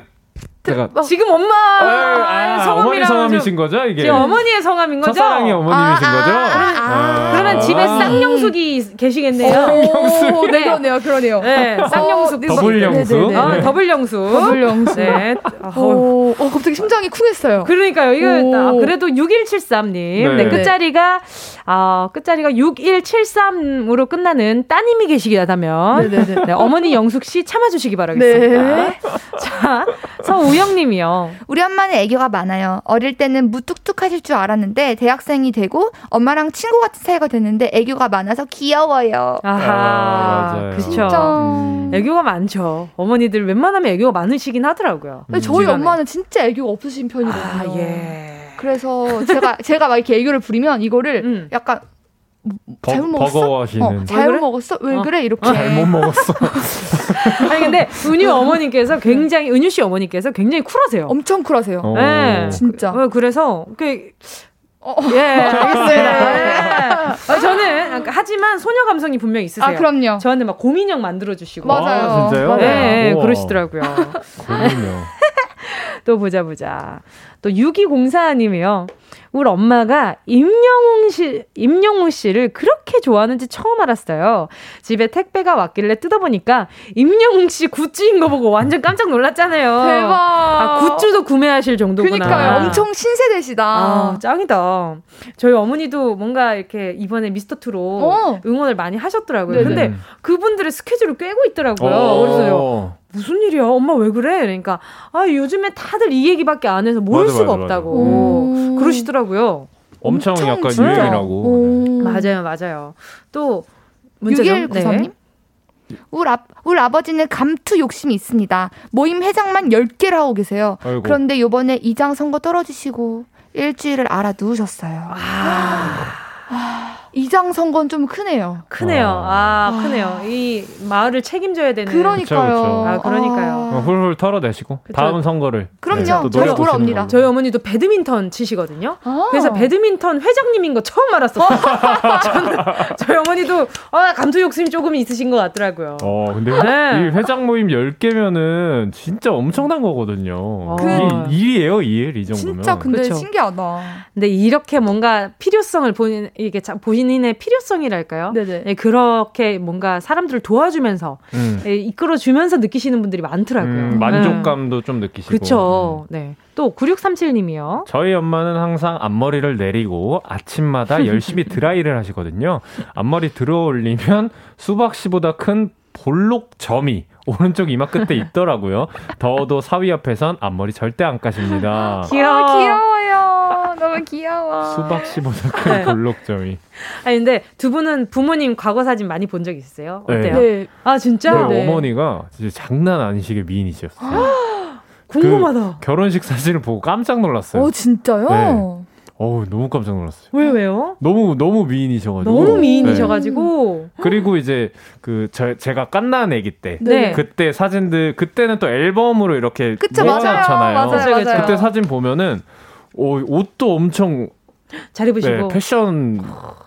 제가 지금 엄마 아, 아, 어머니 성함이신 거죠 이게? 지금 어머니의 성함인 거죠? 첫사랑이 어머님이신 아, 거죠? 아, 아, 그러면 집에 쌍영숙이 계시겠네요. 쌍영숙. 네. 그러네요, 그러네요. 네, 쌍영숙. 어, 더블 영숙. 아, 더블 영숙. 더블 영숙. 네. 오, 어, 갑자기 심장이 쿵했어요. 그러니까요. 이거 아, 그래도 6173님. 네. 네, 끝자리가 아, 끝자리가 6173으로 끝나는 따님이 계시다면 네, 네, 어머니 영숙 씨 참아 주시기 바라겠습니다. 네. 자, 서우 우영님이요. 우리 엄마는 애교가 많아요. 어릴 때는 무뚝뚝하실 줄 알았는데 대학생이 되고 엄마랑 친구 같은 사이가 됐는데 애교가 많아서 귀여워요. 아하, 아, 그렇죠. 음. 애교가 많죠. 어머니들 웬만하면 애교가 많으시긴 하더라고요. 근데 저희 주변에. 엄마는 진짜 애교가 없으신 편이거든요. 아, 예. 그래서 제가 제가 막 이렇게 애교를 부리면 이거를 음. 약간 버, 잘못 먹었어? 버거워하시는. 어, 잘못 그래? 먹었어? 왜 어. 그래? 이렇게. 잘못 먹었어. 아니 근데 은유 어머니께서 굉장히 은유 씨 어머니께서 굉장히 쿨하세요. 엄청 쿨하세요. 어. 네, 진짜. 그, 그래서 그 어, 예, 알겠습니다. 예. 아, 저는 하지만 소녀 감성이 분명 히 있으세요. 아, 그럼요. 저한테 막 고민형 만들어 주시고. 맞아요. 아, 진짜요? 네, 네 그러시더라고요. 고민형. 또 보자 보자. 또 6204님이요. 우리 엄마가 임영웅 씨, 임영웅 씨를 그렇게 좋아하는지 처음 알았어요. 집에 택배가 왔길래 뜯어보니까 임영웅 씨 굿즈인 거 보고 완전 깜짝 놀랐잖아요. 대박. 아, 굿즈도 구매하실 정도구나. 그니까요. 엄청 신세대시다. 아, 짱이다. 저희 어머니도 뭔가 이렇게 이번에 미스터 트로 어. 응원을 많이 하셨더라고요. 네네. 근데 그분들의 스케줄을 꿰고 있더라고요. 어. 그래서 무슨 일이야? 엄마 왜 그래? 그러니까 아 요즘에 다들 이 얘기밖에 안 해서 모를 맞아, 수가 맞아, 없다고 맞아. 그러시더라고요. 엄청, 엄청 약간 진짜? 유행이라고. 네. 맞아요, 맞아요. 또 문자 6193님? 네. 우리, 아, 우리 아버지는 감투 욕심이 있습니다. 모임 회장만 10개를 하고 계세요. 아이고. 그런데 요번에 이장 선거 떨어지시고 일주일을 알아 누우셨어요. 아. 이장 선거는 좀 크네요. 크네요. 아, 아, 크네요. 이 마을을 책임져야 되는. 그러니까요. 그쵸, 그쵸. 아, 그러니까요. 아. 훌훌 털어내시고 그쵸. 다음 선거를. 그럼요. 네, 저희 돌아옵니다. 저희 어머니도 배드민턴 치시거든요. 아. 그래서 배드민턴 회장님인 거 처음 알았어요. 저는 저희 어머니도 어, 감투 욕심이 조금 있으신 것 같더라고요. 어, 근데 네. 이 회장 모임 10개면은 진짜 엄청난 거거든요. 그 일이에요, 일, 이 정도면. 진짜 근데 그쵸? 신기하다. 근데 이렇게 뭔가 필요성을 본인, 이게 보신 본인의 필요성이랄까요? 네네. 네, 그렇게 뭔가 사람들을 도와주면서 음. 네, 이끌어주면서 느끼시는 분들이 많더라고요. 음, 만족감도 네. 좀 느끼시고. 그렇죠. 네. 또 9637님이요. 저희 엄마는 항상 앞머리를 내리고 아침마다 열심히 드라이를 하시거든요. 앞머리 들어 올리면 수박 씨보다 큰 볼록 점이 오른쪽 이마 끝에 있더라고요. 더워도 사위 앞에선 앞머리 절대 안 까십니다. 귀여워. 아, 귀여워요. 너무 귀여워. 수박씨보다 큰 네. 볼록점이. 아니 근데 두 분은 부모님 과거 사진 많이 본 적 있으세요? 어때요? 네. 아 진짜? 네. 어머니가 진짜 장난 아니시게 미인이셨어요. 궁금하다. 그 결혼식 사진을 보고 깜짝 놀랐어요. 어 진짜요? 네. 어우 너무 깜짝 놀랐어요. 왜 왜요? 너무 너무 미인이셔가지고. 너무 미인이셔가지고. 네. 그리고 이제 그 저, 제가 깐난 애기 때, 네. 그때 사진들 그때는 또 앨범으로 이렇게 그쵸, 모아놨잖아요. 맞아요, 맞아요, 맞아요. 그때 사진 보면은 어, 옷도 엄청 잘 입으시고 네, 패션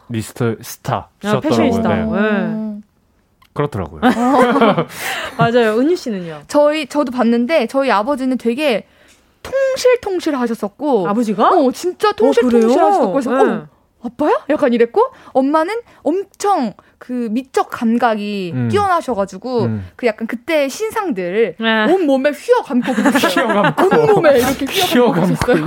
리스트 스타셨더라고요. 아, 패션리스타. 네. 네. 그렇더라고요. 맞아요. 은유 씨는요? 저희 저도 봤는데 저희 아버지는 되게 통실통실 하셨었고 아버지가? 어 진짜 통실통실 어, 하셨었고 그래서 네. 어, 아빠야? 약간 이랬고 엄마는 엄청 그 미적 감각이 음. 뛰어나셔가지고 음. 그 약간 그때 신상들 네. 온 몸에 휘어 감고. 온 몸에 이렇게 휘어 감고 계셨어요.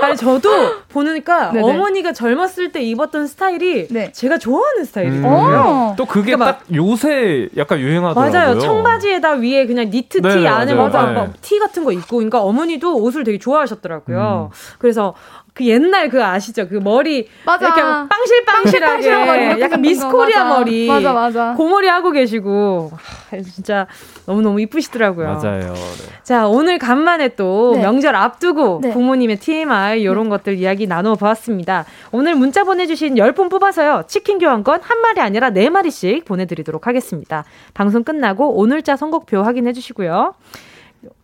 아니 저도 보니까 네네. 어머니가 젊었을 때 입었던 스타일이 네. 제가 좋아하는 스타일이거든요. 음. 또 그게 그러니까 딱 요새 약간 유행하더라고요. 맞아요. 청바지에다 위에 그냥 니트 티 안에 맞아 네. 티 같은 거 입고 그러니까 어머니도 옷을 되게 좋아하셨더라고요. 음. 그래서 그 옛날 그 아시죠? 그 머리 맞아. 이렇게 빵실빵실하게 빵실 약간 미스 코리아 맞아. 머리 맞아 맞아 고머리 하고 계시고 하, 진짜 너무 너무 이쁘시더라고요. 맞아요. 네. 자 오늘 간만에 또 네. 명절 앞두고 네. 부모님의 TMI 이런 네. 것들 이야기 나누어 보았습니다. 오늘 문자 보내주신 10분 뽑아서요 치킨 교환권 한 마리 아니라 네 마리씩 보내드리도록 하겠습니다. 방송 끝나고 오늘자 선곡표 확인해 주시고요.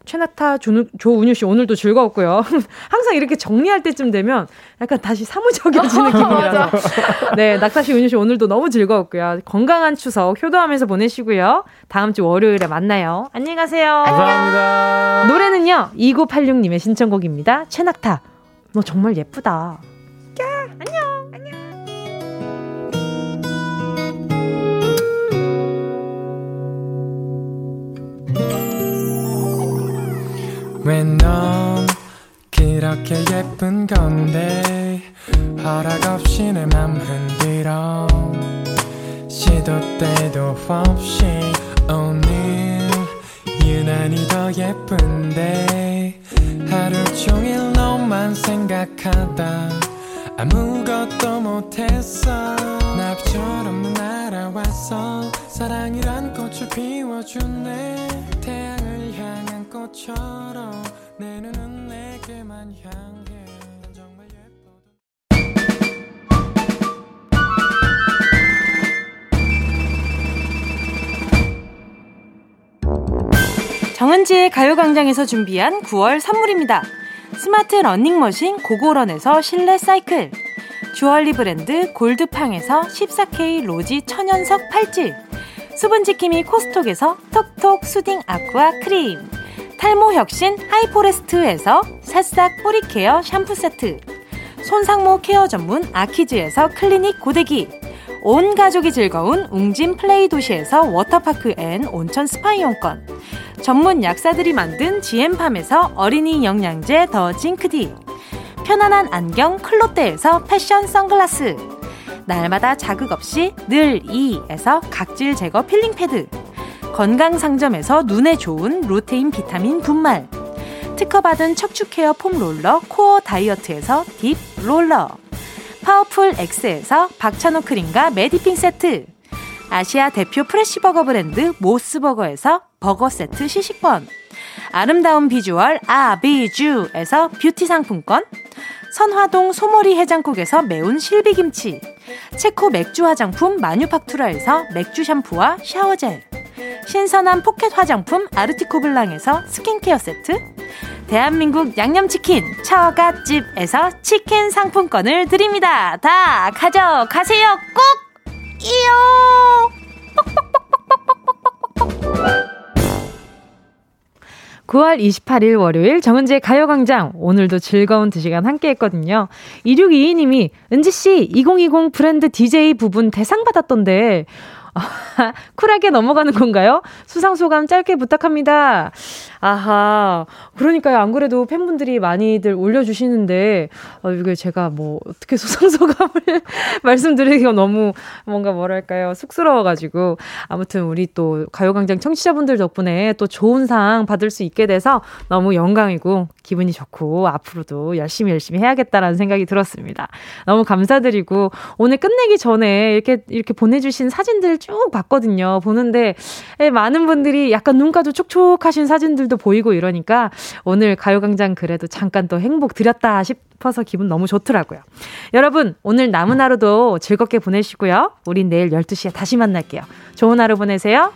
최낙타 조, 조은유 씨 오늘도 즐거웠고요. 항상 이렇게 정리할 때쯤 되면 약간 다시 사무적이어지는 기분이라서. 네, 낙타 씨, 은유 씨 오늘도 너무 즐거웠고요. 건강한 추석 효도하면서 보내시고요. 다음 주 월요일에 만나요. 안녕히 가세요. 감사합니다. 노래는요, 2986님의 신청곡입니다. 최낙타, 너 정말 예쁘다. 왜 넌 그렇게 예쁜 건데? 허락 없이 내 맘 흔들어. 시도 때도 없이 오늘 유난히 더 예쁜데? 하루 종일 너만 생각하다 아무것도 못했어. 나처럼 날아왔어. 사랑이란 꽃을 피워주네. 태양을 향한 꽃처럼 내 눈은 내게만 향해. 정은지의 가요광장에서 준비한 9월 선물입니다. 스마트 러닝머신 고고런에서 실내 사이클. 주얼리 브랜드 골드팡에서 14K 로지 천연석 팔찌. 수분지킴이 코스톡에서 톡톡 soothing aqua 크림. 탈모 혁신 하이포레스트에서 새싹 뿌리 care 샴푸 세트. 손상모 care 전문 아키즈에서 클리닉 고데기. 온 가족이 즐거운 웅진 플레이 도시에서 워터파크 and 온천 스파 이용권 전문 약사들이 만든 지엠팜에서 어린이 영양제 더 징크디 편안한 안경 클로떼에서 패션 선글라스 날마다 자극 없이 늘 이에서 각질 제거 필링 패드 건강 상점에서 눈에 좋은 루테인 비타민 분말 특허받은 척추 care foam roller 코어 다이어트에서 deep roller 파워풀 X에서 박찬호 크림과 메디핑 세트 아시아 대표 fresh버거 브랜드 모스버거에서 버거 세트 시식권 아름다운 비주얼 아비주에서 뷰티 상품권 선화동 소머리 해장국에서 매운 실비김치 체코 맥주 화장품 마뉴팍투라에서 맥주 샴푸와 샤워젤 신선한 포켓 화장품 아르티코 블랑에서 스킨케어 세트 대한민국 양념치킨 처갓집에서 치킨 상품권을 드립니다. 다 가져가세요. 꼭! 이요! 9월 28일 월요일 정은지의 가요광장. 오늘도 즐거운 2시간 함께 했거든요. 2622님이, 은지씨, 2020 브랜드 DJ 부분 대상 받았던데, 쿨하게 넘어가는 건가요? 수상 소감 짧게 부탁합니다. 아하. 그러니까요. 안 그래도 팬분들이 많이들 올려주시는데, 어, 이게 제가 뭐, 어떻게 수상 소감을 말씀드리기가 너무 뭔가 뭐랄까요. 쑥스러워가지고. 아무튼 우리 또 가요광장 청취자분들 덕분에 또 좋은 상 받을 수 있게 돼서 너무 영광이고 기분이 좋고 앞으로도 열심히 열심히 해야겠다라는 생각이 들었습니다. 너무 감사드리고 오늘 끝내기 전에 이렇게, 이렇게 보내주신 사진들 쭉 봤거든요. 보는데 예, 많은 분들이 약간 눈가도 촉촉하신 사진들도 보이고 이러니까 오늘 가요광장 그래도 잠깐 또 행복 드렸다 싶어서 기분 너무 좋더라고요. 여러분, 오늘 남은 하루도 즐겁게 보내시고요. 우린 내일 12시에 다시 만날게요. 좋은 하루 보내세요.